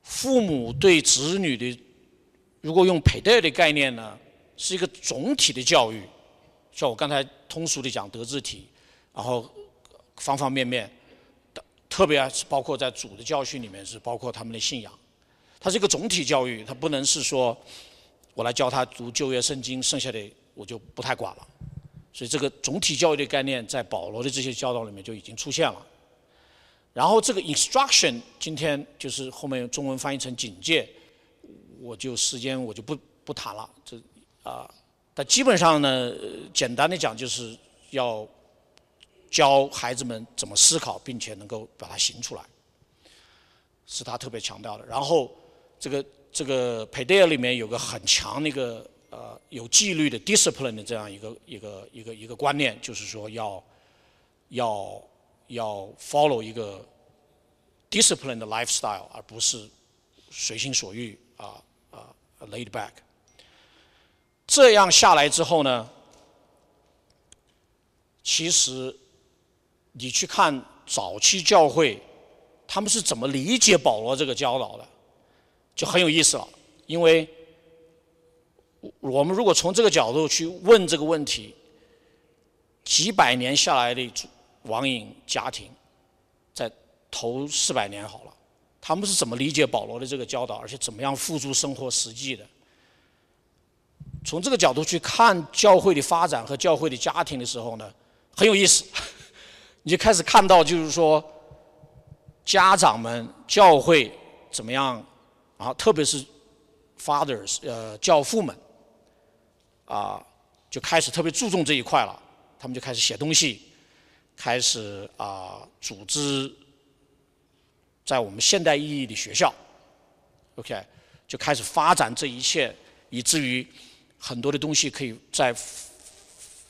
父母对子女的，如果用佩戴的概念呢。是一个总体的教育，像我刚才通俗的讲德智体，然后方方面面，特别是包括在主的教训里面是包括他们的信仰，它是一个总体教育，它不能是说我来教他读旧约圣经，剩下的我就不太管了。所以这个总体教育的概念在保罗的这些教导里面就已经出现了。然后这个 instruction 今天就是后面中文翻译成警戒，我就时间我就不不谈了。这啊，但基本上呢，简单的讲，就是要教孩子们怎么思考，并且能够把它行出来，是他特别强调的。然后，这个这个 p a d e 里面有个很强的一个呃有纪律的 discipline 的这样一个一个一个一个观念，就是说要要要 follow 一个 discipline 的 lifestyle，而不是随心所欲啊啊 laid back。这样下来之后呢，其实你去看早期教会，他们是怎么理解保罗这个教导的，就很有意思了。因为我们如果从这个角度去问这个问题，几百年下来的网瘾家庭，在头四百年好了，他们是怎么理解保罗的这个教导，而且怎么样付诸生活实际的？从这个角度去看教会的发展和教会的家庭的时候呢，很有意思。你就开始看到，就是说，家长们、教会怎么样啊？特别是 fathers，呃，教父们啊，就开始特别注重这一块了。他们就开始写东西，开始啊，组织在我们现代意义的学校，OK，就开始发展这一切，以至于。很多的东西可以再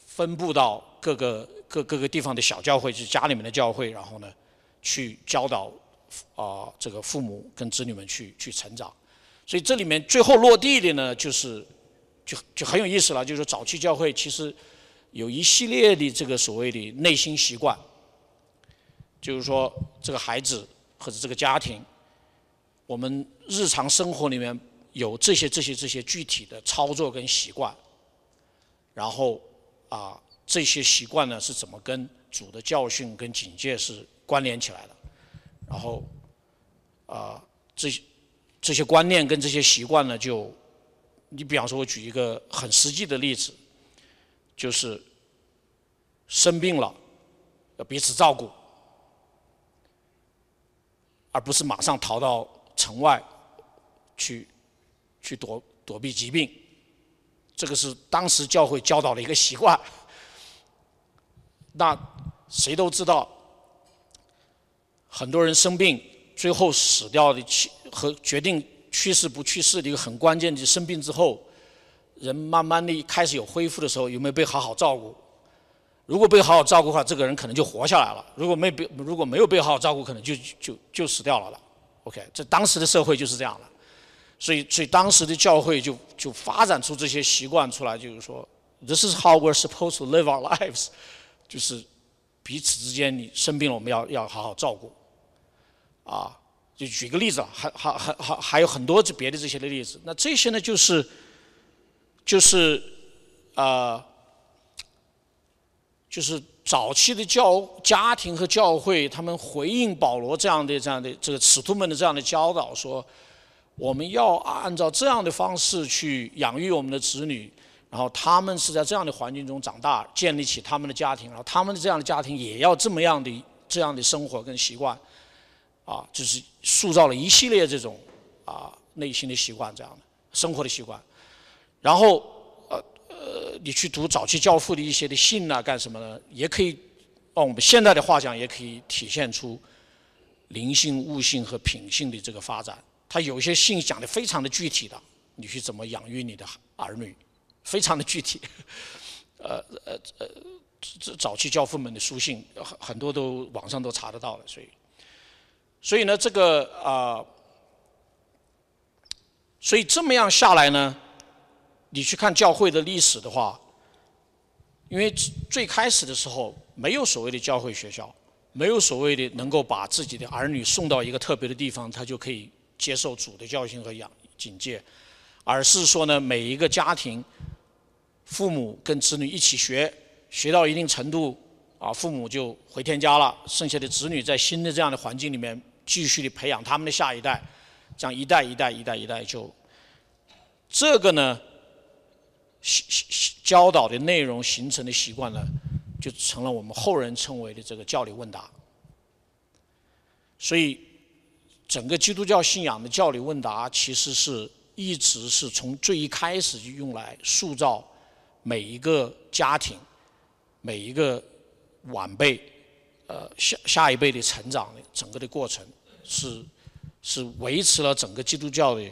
分布到各个各各个地方的小教会，就是家里面的教会，然后呢，去教导啊这个父母跟子女们去去成长。所以这里面最后落地的呢，就是就就很有意思了，就是早期教会其实有一系列的这个所谓的内心习惯，就是说这个孩子或者这个家庭，我们日常生活里面有这些这些这些具体的操作跟习惯，然后啊这些习惯呢是怎么跟主的教训跟警戒是关联起来的，然后啊这些。这些观念跟这些习惯呢，就你比方说，我举一个很实际的例子，就是生病了要彼此照顾，而不是马上逃到城外去去躲躲避疾病。这个是当时教会教导的一个习惯。那谁都知道，很多人生病最后死掉的去。和决定去世不去世的一个很关键的，生病之后，人慢慢的开始有恢复的时候，有没有被好好照顾？如果被好好照顾的话，这个人可能就活下来了；如果没被如果没有被好好照顾，可能就就就死掉了了。OK，这当时的社会就是这样的，所以所以当时的教会就就发展出这些习惯出来，就是说，This is how we're supposed to live our lives，就是彼此之间你生病了，我们要要好好照顾，啊。就举个例子，还还还还还有很多这别的这些的例子。那这些呢，就是就是啊，就是早期的教家庭和教会，他们回应保罗这样的这样的这个使徒们的这样的教导，说我们要按照这样的方式去养育我们的子女，然后他们是在这样的环境中长大，建立起他们的家庭，然后他们的这样的家庭也要这么样的这样的生活跟习惯。啊，就是塑造了一系列这种啊内心的习惯，这样的生活的习惯。然后呃呃，你去读早期教父的一些的信呐，干什么呢？也可以按我们现在的话讲，也可以体现出灵性、悟性和品性的这个发展。他有些信讲的非常的具体的，你去怎么养育你的儿女，非常的具体。呃呃呃，这早期教父们的书信很很多都网上都查得到了，所以。所以呢，这个啊，所以这么样下来呢，你去看教会的历史的话，因为最开始的时候没有所谓的教会学校，没有所谓的能够把自己的儿女送到一个特别的地方，他就可以接受主的教训和养警戒，而是说呢，每一个家庭，父母跟子女一起学，学到一定程度，啊，父母就回天家了，剩下的子女在新的这样的环境里面。继续的培养他们的下一代，这样一代一代一代一代就，这个呢，教导的内容形成的习惯呢，就成了我们后人称为的这个教理问答。所以，整个基督教信仰的教理问答，其实是一直是从最一开始就用来塑造每一个家庭、每一个晚辈、呃下下一辈的成长的整个的过程。是是维持了整个基督教的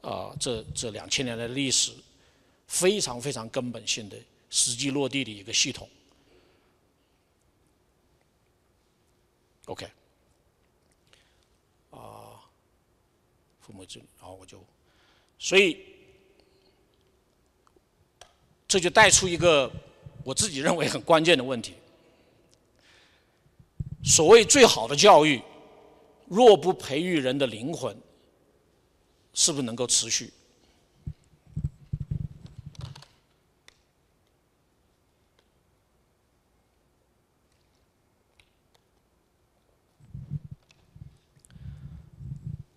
啊这这两千年的历史非常非常根本性的实际落地的一个系统。OK，啊，父母子女，然后我就，所以这就带出一个我自己认为很关键的问题：所谓最好的教育。若不培育人的灵魂，是不是能够持续？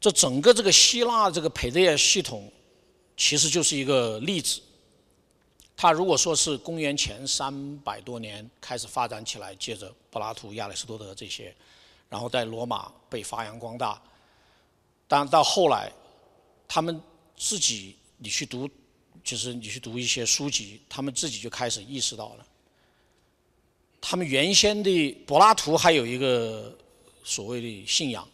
这整个这个希腊这个培业系统，其实就是一个例子。它如果说是公元前三百多年开始发展起来，借着柏拉图、亚里士多德这些。然后在罗马被发扬光大，但到后来，他们自己你去读，就是你去读一些书籍，他们自己就开始意识到了，他们原先的柏拉图还有一个所谓的信仰，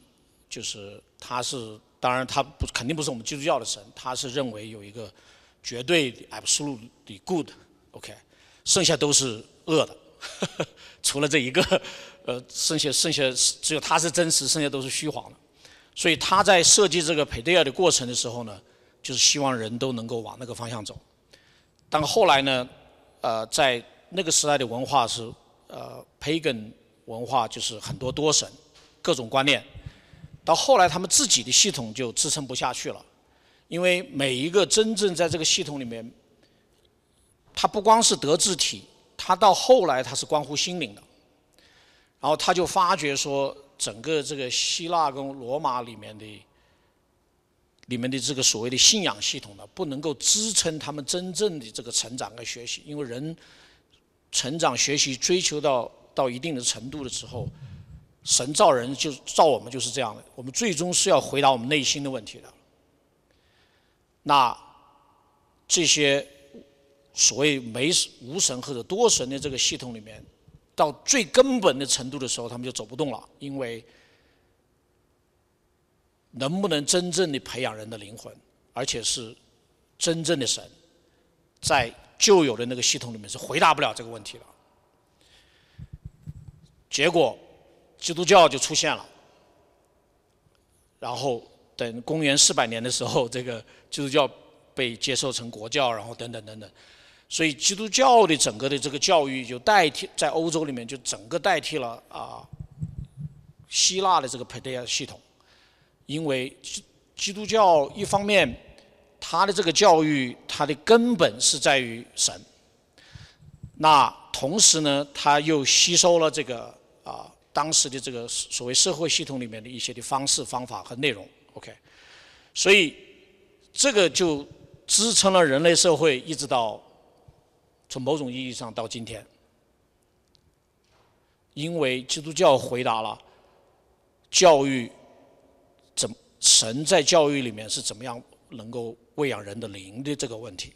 就是他是当然他不肯定不是我们基督教的神，他是认为有一个绝对的 absolute good，OK，剩下都是恶的 除了这一个，呃，剩下剩下只有他是真实，剩下都是虚晃的。所以他在设计这个 p a d e a 的过程的时候呢，就是希望人都能够往那个方向走。但后来呢，呃，在那个时代的文化是呃 pagan 文化，就是很多多神，各种观念。到后来他们自己的系统就支撑不下去了，因为每一个真正在这个系统里面，它不光是德智体，它到后来它是关乎心灵的。然后他就发觉说，整个这个希腊跟罗马里面的。里面的这个所谓的信仰系统呢，不能够支撑他们真正的这个成长和学习，因为人成长、学习、追求到到一定的程度的时候，神造人就造我们就是这样的，我们最终是要回答我们内心的问题的。那这些所谓没无神或者多神的这个系统里面，到最根本的程度的时候，他们就走不动了，因为。能不能真正的培养人的灵魂，而且是真正的神，在旧有的那个系统里面是回答不了这个问题的。结果，基督教就出现了。然后等公元四百年的时候，这个基督教被接受成国教，然后等等等等。所以基督教的整个的这个教育就代替在欧洲里面就整个代替了啊希腊的这个 p a d e a 系统。因为基基督教一方面，它的这个教育，它的根本是在于神。那同时呢，它又吸收了这个啊当时的这个所谓社会系统里面的一些的方式方法和内容。OK，所以这个就支撑了人类社会一直到从某种意义上到今天。因为基督教回答了教育怎。神在教育里面是怎么样能够喂养人的灵的这个问题，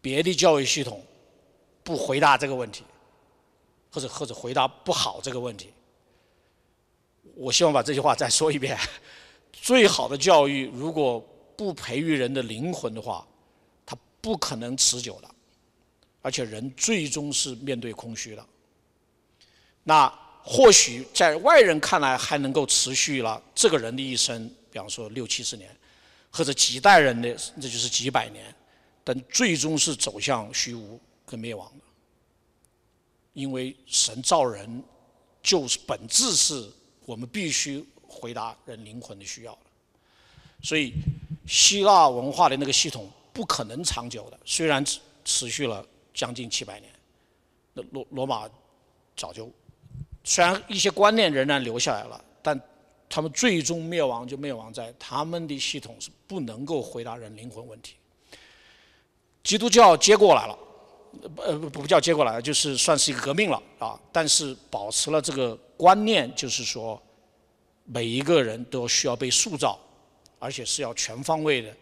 别的教育系统不回答这个问题，或者或者回答不好这个问题。我希望把这句话再说一遍：最好的教育如果不培育人的灵魂的话，它不可能持久的，而且人最终是面对空虚的。那。或许在外人看来还能够持续了这个人的一生，比方说六七十年，或者几代人的，这就是几百年，但最终是走向虚无跟灭亡的。因为神造人，就是本质是我们必须回答人灵魂的需要的。所以希腊文化的那个系统不可能长久的，虽然持续了将近七百年，那罗罗马早就。虽然一些观念仍然留下来了，但他们最终灭亡就灭亡在他们的系统是不能够回答人灵魂问题。基督教接过来了，呃不不叫接过来了，就是算是一个革命了啊。但是保持了这个观念，就是说每一个人都需要被塑造，而且是要全方位的，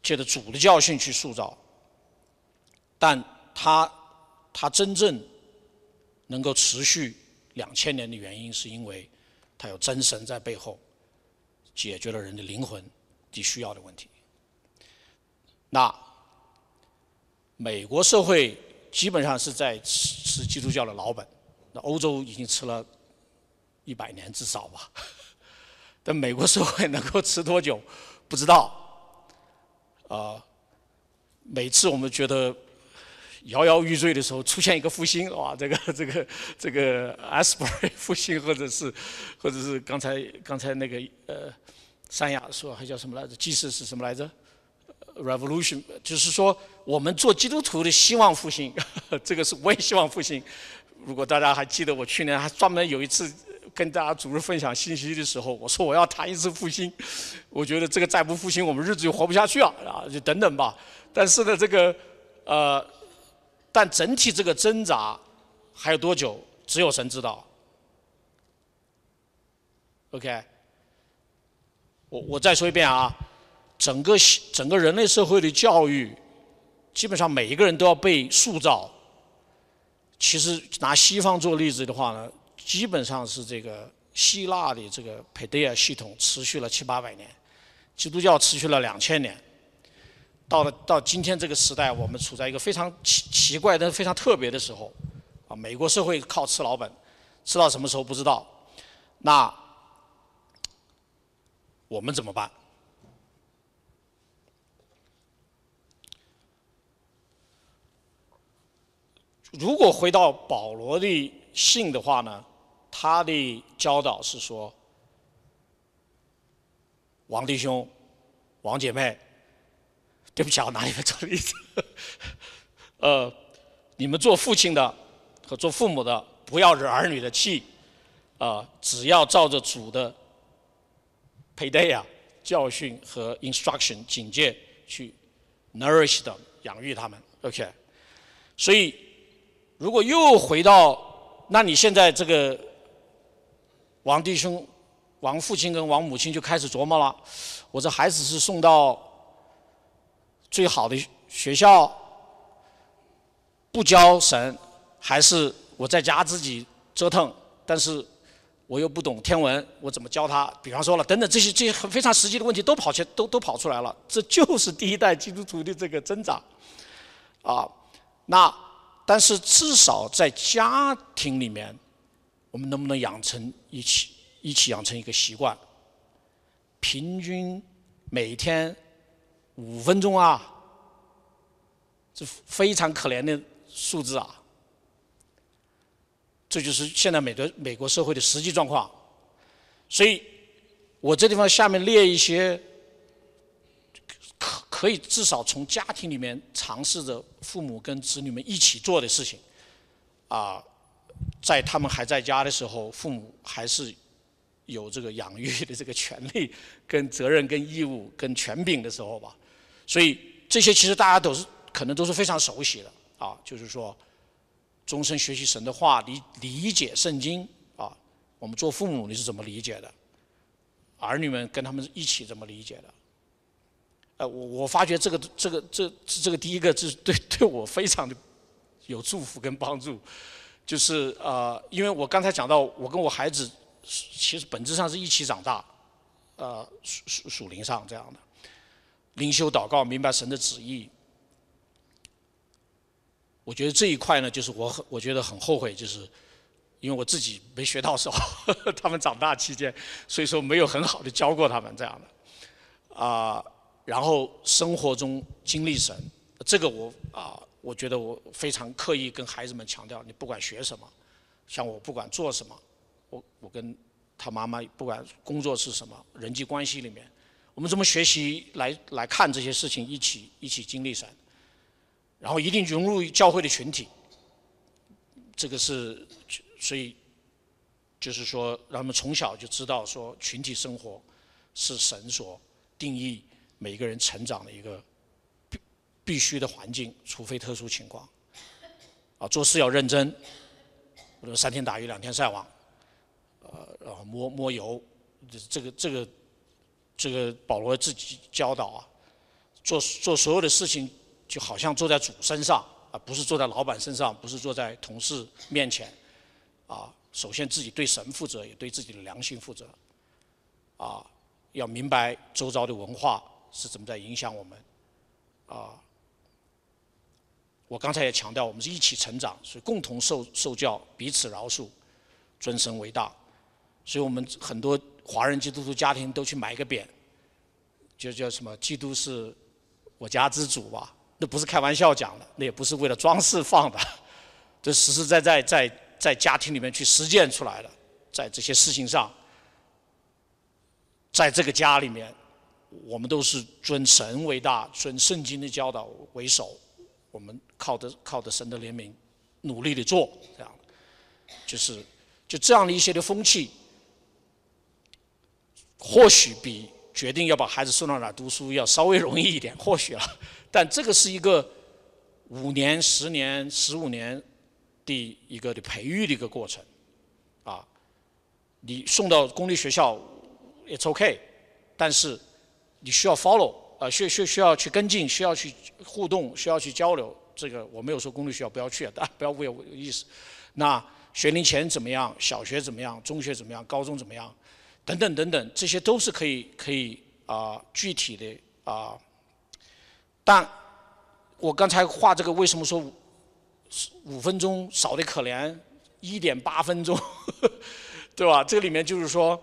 借着主的教训去塑造。但他他真正。能够持续两千年的原因，是因为它有真神在背后解决了人的灵魂的需要的问题。那美国社会基本上是在吃吃基督教的老本，那欧洲已经吃了一百年至少吧。但美国社会能够吃多久不知道。啊，每次我们觉得。摇摇欲坠的时候，出现一个复兴，哇，这个这个这个 Asbury 复兴，或者是或者是刚才刚才那个呃，三亚说还叫什么来着？祭祀是什么来着？Revolution，就是说我们做基督徒的希望复兴，这个是我也希望复兴。如果大家还记得，我去年还专门有一次跟大家组织分享信息的时候，我说我要谈一次复兴。我觉得这个再不复兴，我们日子就活不下去啊！啊，就等等吧。但是呢，这个呃。但整体这个挣扎还有多久，只有神知道。OK，我我再说一遍啊，整个整个人类社会的教育，基本上每一个人都要被塑造。其实拿西方做例子的话呢，基本上是这个希腊的这个 p a d e a 系统持续了七八百年，基督教持续了两千年。到了到今天这个时代，我们处在一个非常奇奇怪但是非常特别的时候，啊，美国社会靠吃老本，吃到什么时候不知道，那我们怎么办？如果回到保罗的信的话呢，他的教导是说，王弟兄、王姐妹。对不起啊，拿一个做例子。呃，你们做父亲的和做父母的，不要惹儿女的气，啊，只要照着主的 payday 啊教训和 instruction 警戒去 nourish 的养育他们，OK。所以，如果又回到，那你现在这个王弟兄、王父亲跟王母亲就开始琢磨了，我这孩子是送到。最好的学校不教神，还是我在家自己折腾？但是我又不懂天文，我怎么教他？比方说了，等等这些这些非常实际的问题都跑起都都跑出来了。这就是第一代基督徒的这个增长啊。那但是至少在家庭里面，我们能不能养成一起一起养成一个习惯？平均每天。五分钟啊，这非常可怜的数字啊！这就是现在美国美国社会的实际状况。所以，我这地方下面列一些可可以至少从家庭里面尝试着父母跟子女们一起做的事情啊，在他们还在家的时候，父母还是有这个养育的这个权利、跟责任、跟义务、跟权柄的时候吧。所以这些其实大家都是可能都是非常熟悉的啊，就是说，终身学习神的话，理理解圣经啊，我们做父母你是怎么理解的？儿女们跟他们一起怎么理解的？呃，我我发觉这个这个这这个第一个是对对我非常的有祝福跟帮助，就是呃，因为我刚才讲到，我跟我孩子其实本质上是一起长大，呃，属属属灵上这样的。灵修祷告，明白神的旨意。我觉得这一块呢，就是我很我觉得很后悔，就是因为我自己没学到手，他们长大期间，所以说没有很好的教过他们这样的。啊，然后生活中经历神，这个我啊，我觉得我非常刻意跟孩子们强调，你不管学什么，像我不管做什么，我我跟他妈妈不管工作是什么，人际关系里面。我们怎么学习来来看这些事情，一起一起经历神，然后一定融入教会的群体。这个是，所以就是说，让他们从小就知道说，群体生活是神所定义每一个人成长的一个必必须的环境，除非特殊情况。啊，做事要认真，不能三天打鱼两天晒网，呃，然后摸摸油，这个这个。这个保罗自己教导啊，做做所有的事情，就好像坐在主身上啊，不是坐在老板身上，不是坐在同事面前，啊，首先自己对神负责，也对自己的良心负责，啊，要明白周遭的文化是怎么在影响我们，啊，我刚才也强调，我们是一起成长，所以共同受受教，彼此饶恕，尊神为大，所以我们很多。华人基督徒家庭都去买一个匾，就叫什么“基督是我家之主”吧？那不是开玩笑讲的，那也不是为了装饰放的，这实实在在在在家庭里面去实践出来的，在这些事情上，在这个家里面，我们都是尊神为大，尊圣经的教导为首，我们靠着靠着神的怜悯，努力的做，这样，就是就这样的一些的风气。或许比决定要把孩子送到哪读书要稍微容易一点，或许啊，但这个是一个五年、十年、十五年的一个的培育的一个过程，啊，你送到公立学校，it's OK，但是你需要 follow，呃，需需需要去跟进，需要去互动，需要去交流。这个我没有说公立学校不要去，但 不要误有意思。那学龄前怎么样？小学怎么样？中学怎么样？高中怎么样？等等等等，这些都是可以可以啊具体的啊但我刚才画这个，为什么说五五分钟少的可怜？一点八分钟，对吧？这里面就是说，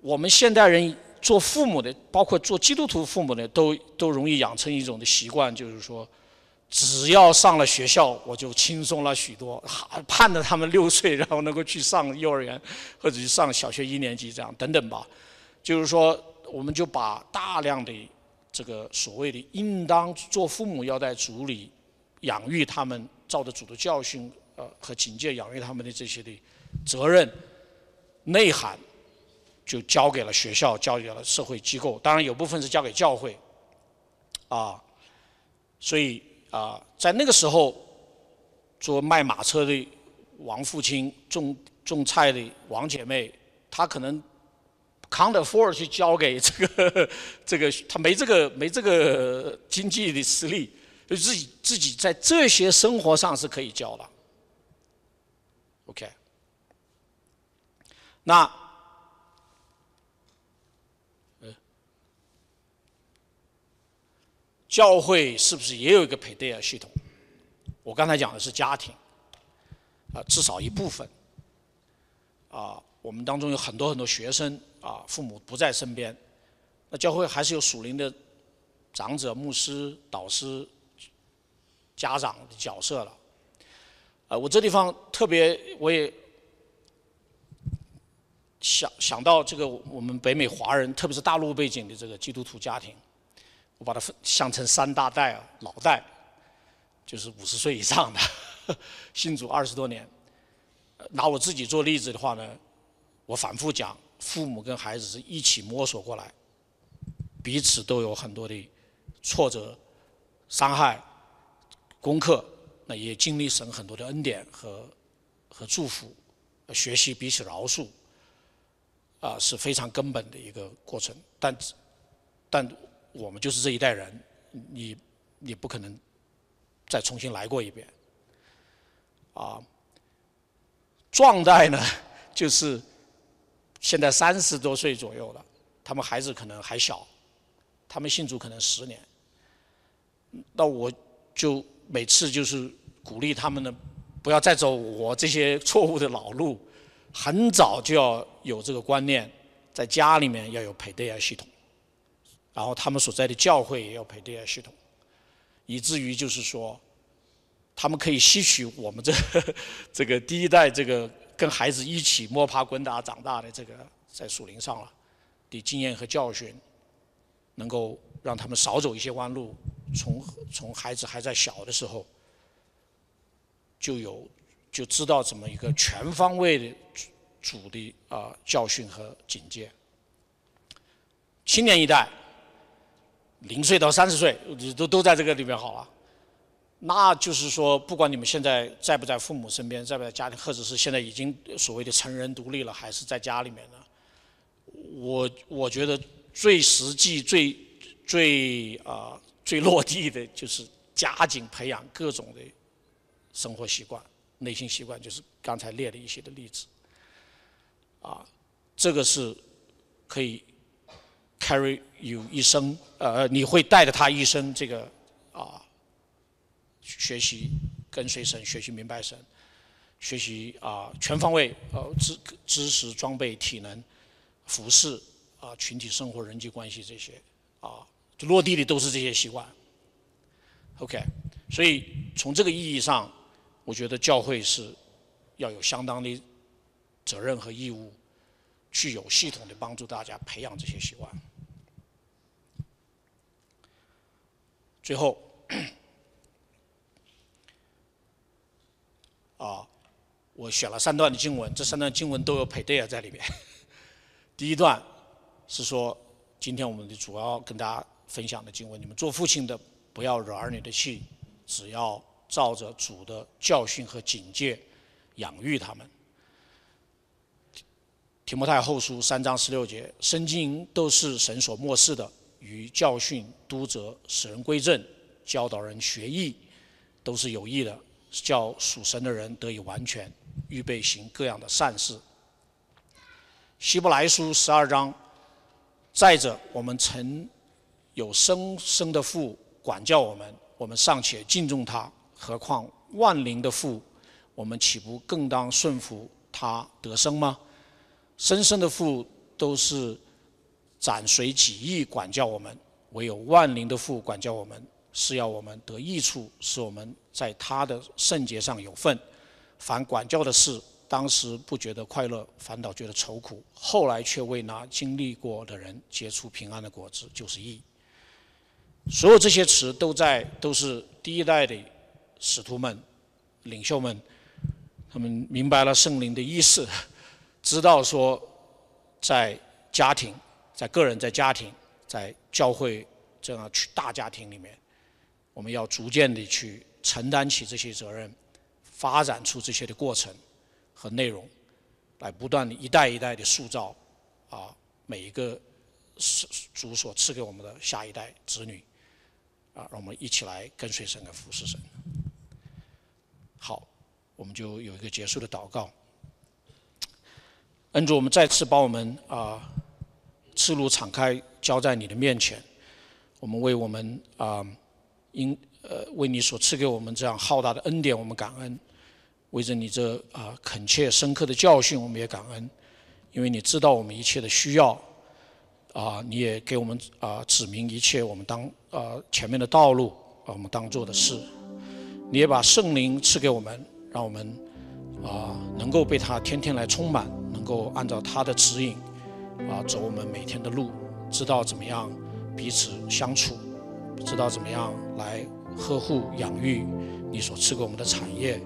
我们现代人做父母的，包括做基督徒父母的，都都容易养成一种的习惯，就是说，只要上了学校，我就轻松了许多，盼着他们六岁，然后能够去上幼儿园，或者去上小学一年级这样等等吧。就是说，我们就把大量的这个所谓的应当做父母要在主里养育他们，照着主的教训。呃，和警戒养育他们的这些的责任内涵，就交给了学校，交给了社会机构。当然，有部分是交给教会，啊，所以啊，在那个时候，做卖马车的王父亲，种种菜的王姐妹，他可能 can't afford 去交给这个这个，他没这个没这个经济的实力，就自己自己在这些生活上是可以教的。OK，那，教会是不是也有一个培德尔系统？我刚才讲的是家庭，啊，至少一部分，啊，我们当中有很多很多学生，啊，父母不在身边，那教会还是有属灵的长者、牧师、导师、家长的角色了。啊，我这地方特别，我也想想到这个我们北美华人，特别是大陆背景的这个基督徒家庭，我把它分象成三大代啊，老代就是五十岁以上的，信主二十多年。拿我自己做例子的话呢，我反复讲，父母跟孩子是一起摸索过来，彼此都有很多的挫折、伤害、功课。那也经历神很多的恩典和和祝福，学习彼此饶恕，啊是非常根本的一个过程。但但我们就是这一代人，你你不可能再重新来过一遍。啊，壮代呢，就是现在三十多岁左右了，他们孩子可能还小，他们信主可能十年，那我就。每次就是鼓励他们呢，不要再走我这些错误的老路，很早就要有这个观念，在家里面要有培德亚系统，然后他们所在的教会也要培德亚系统，以至于就是说，他们可以吸取我们这 这个第一代这个跟孩子一起摸爬滚打长大的这个在树林上了的经验和教训，能够让他们少走一些弯路。从从孩子还在小的时候，就有就知道怎么一个全方位的主的啊教训和警戒。青年一代，零岁到三十岁，都都在这个里面好了。那就是说，不管你们现在在不在父母身边，在不在家庭，或者是现在已经所谓的成人独立了，还是在家里面呢？我我觉得最实际、最最啊。最落地的就是加紧培养各种的生活习惯、内心习惯，就是刚才列的一些的例子。啊，这个是可以 carry 有一生，呃，你会带着他一生，这个啊，学习跟随神，学习明白神，学习啊全方位呃知知识、装备、体能、服饰啊群体生活、人际关系这些啊。就落地的都是这些习惯，OK，所以从这个意义上，我觉得教会是要有相当的责任和义务，去有系统的帮助大家培养这些习惯。最后，啊，我选了三段的经文，这三段经文都有配对啊在里面。第一段是说，今天我们的主要跟大家。分享的经文，你们做父亲的不要惹儿女的气，只要照着主的教训和警戒养育他们。提摩太后书三章十六节，圣经都是神所漠视的，与教训、督责、使人归正、教导人学艺，都是有益的，叫属神的人得以完全，预备行各样的善事。希伯来书十二章，再者我们曾。有生生的父管教我们，我们尚且敬重他，何况万灵的父，我们岂不更当顺服他得生吗？生生的父都是斩随己意管教我们，唯有万灵的父管教我们，是要我们得益处，使我们在他的圣洁上有份。凡管教的事。当时不觉得快乐，反倒觉得愁苦；后来却为那经历过的人结出平安的果子，就是义。所有这些词都在，都是第一代的使徒们、领袖们，他们明白了圣灵的意思，知道说，在家庭、在个人、在家庭、在教会这样去大家庭里面，我们要逐渐的去承担起这些责任，发展出这些的过程。和内容，来不断的一代一代的塑造，啊，每一个主所赐给我们的下一代子女，啊，让我们一起来跟随神和服侍神。好，我们就有一个结束的祷告。恩主，我们再次把我们啊赤路敞开交在你的面前，我们为我们啊因呃为你所赐给我们这样浩大的恩典，我们感恩。为着你这啊恳切深刻的教训，我们也感恩，因为你知道我们一切的需要，啊，你也给我们啊指明一切我们当啊前面的道路啊我们当做的事，你也把圣灵赐给我们，让我们啊能够被他天天来充满，能够按照他的指引啊走我们每天的路，知道怎么样彼此相处，知道怎么样来呵护养育你所赐给我们的产业。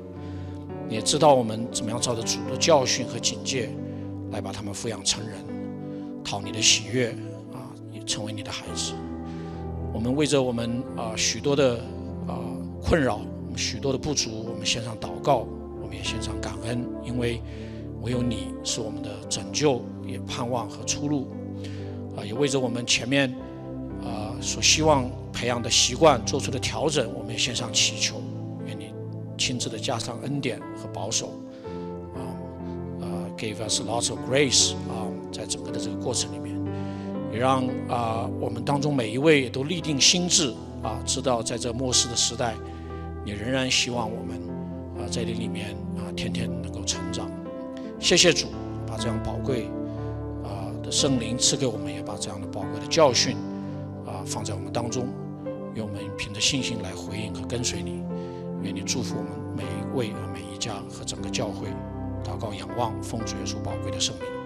也知道我们怎么样照着主的教训和警戒，来把他们抚养成人，讨你的喜悦啊，也成为你的孩子。我们为着我们啊许多的啊困扰，我们许多的不足，我们献上祷告，我们也献上感恩，因为唯有你是我们的拯救，也盼望和出路。啊，也为着我们前面啊所希望培养的习惯做出的调整，我们也献上祈求。愿你亲自的加上恩典和保守，啊，呃，give us lots of grace 啊，在整个的这个过程里面，也让啊我们当中每一位都立定心智啊，知道在这末世的时代，你仍然希望我们啊在这里面啊天天能够成长。谢谢主，把这样宝贵啊的圣灵赐给我们，也把这样的宝贵的教训啊放在我们当中，愿我们凭着信心来回应和跟随你。愿你祝福我们每一位和每一家和整个教会，祷告仰望奉主耶稣宝贵的圣名。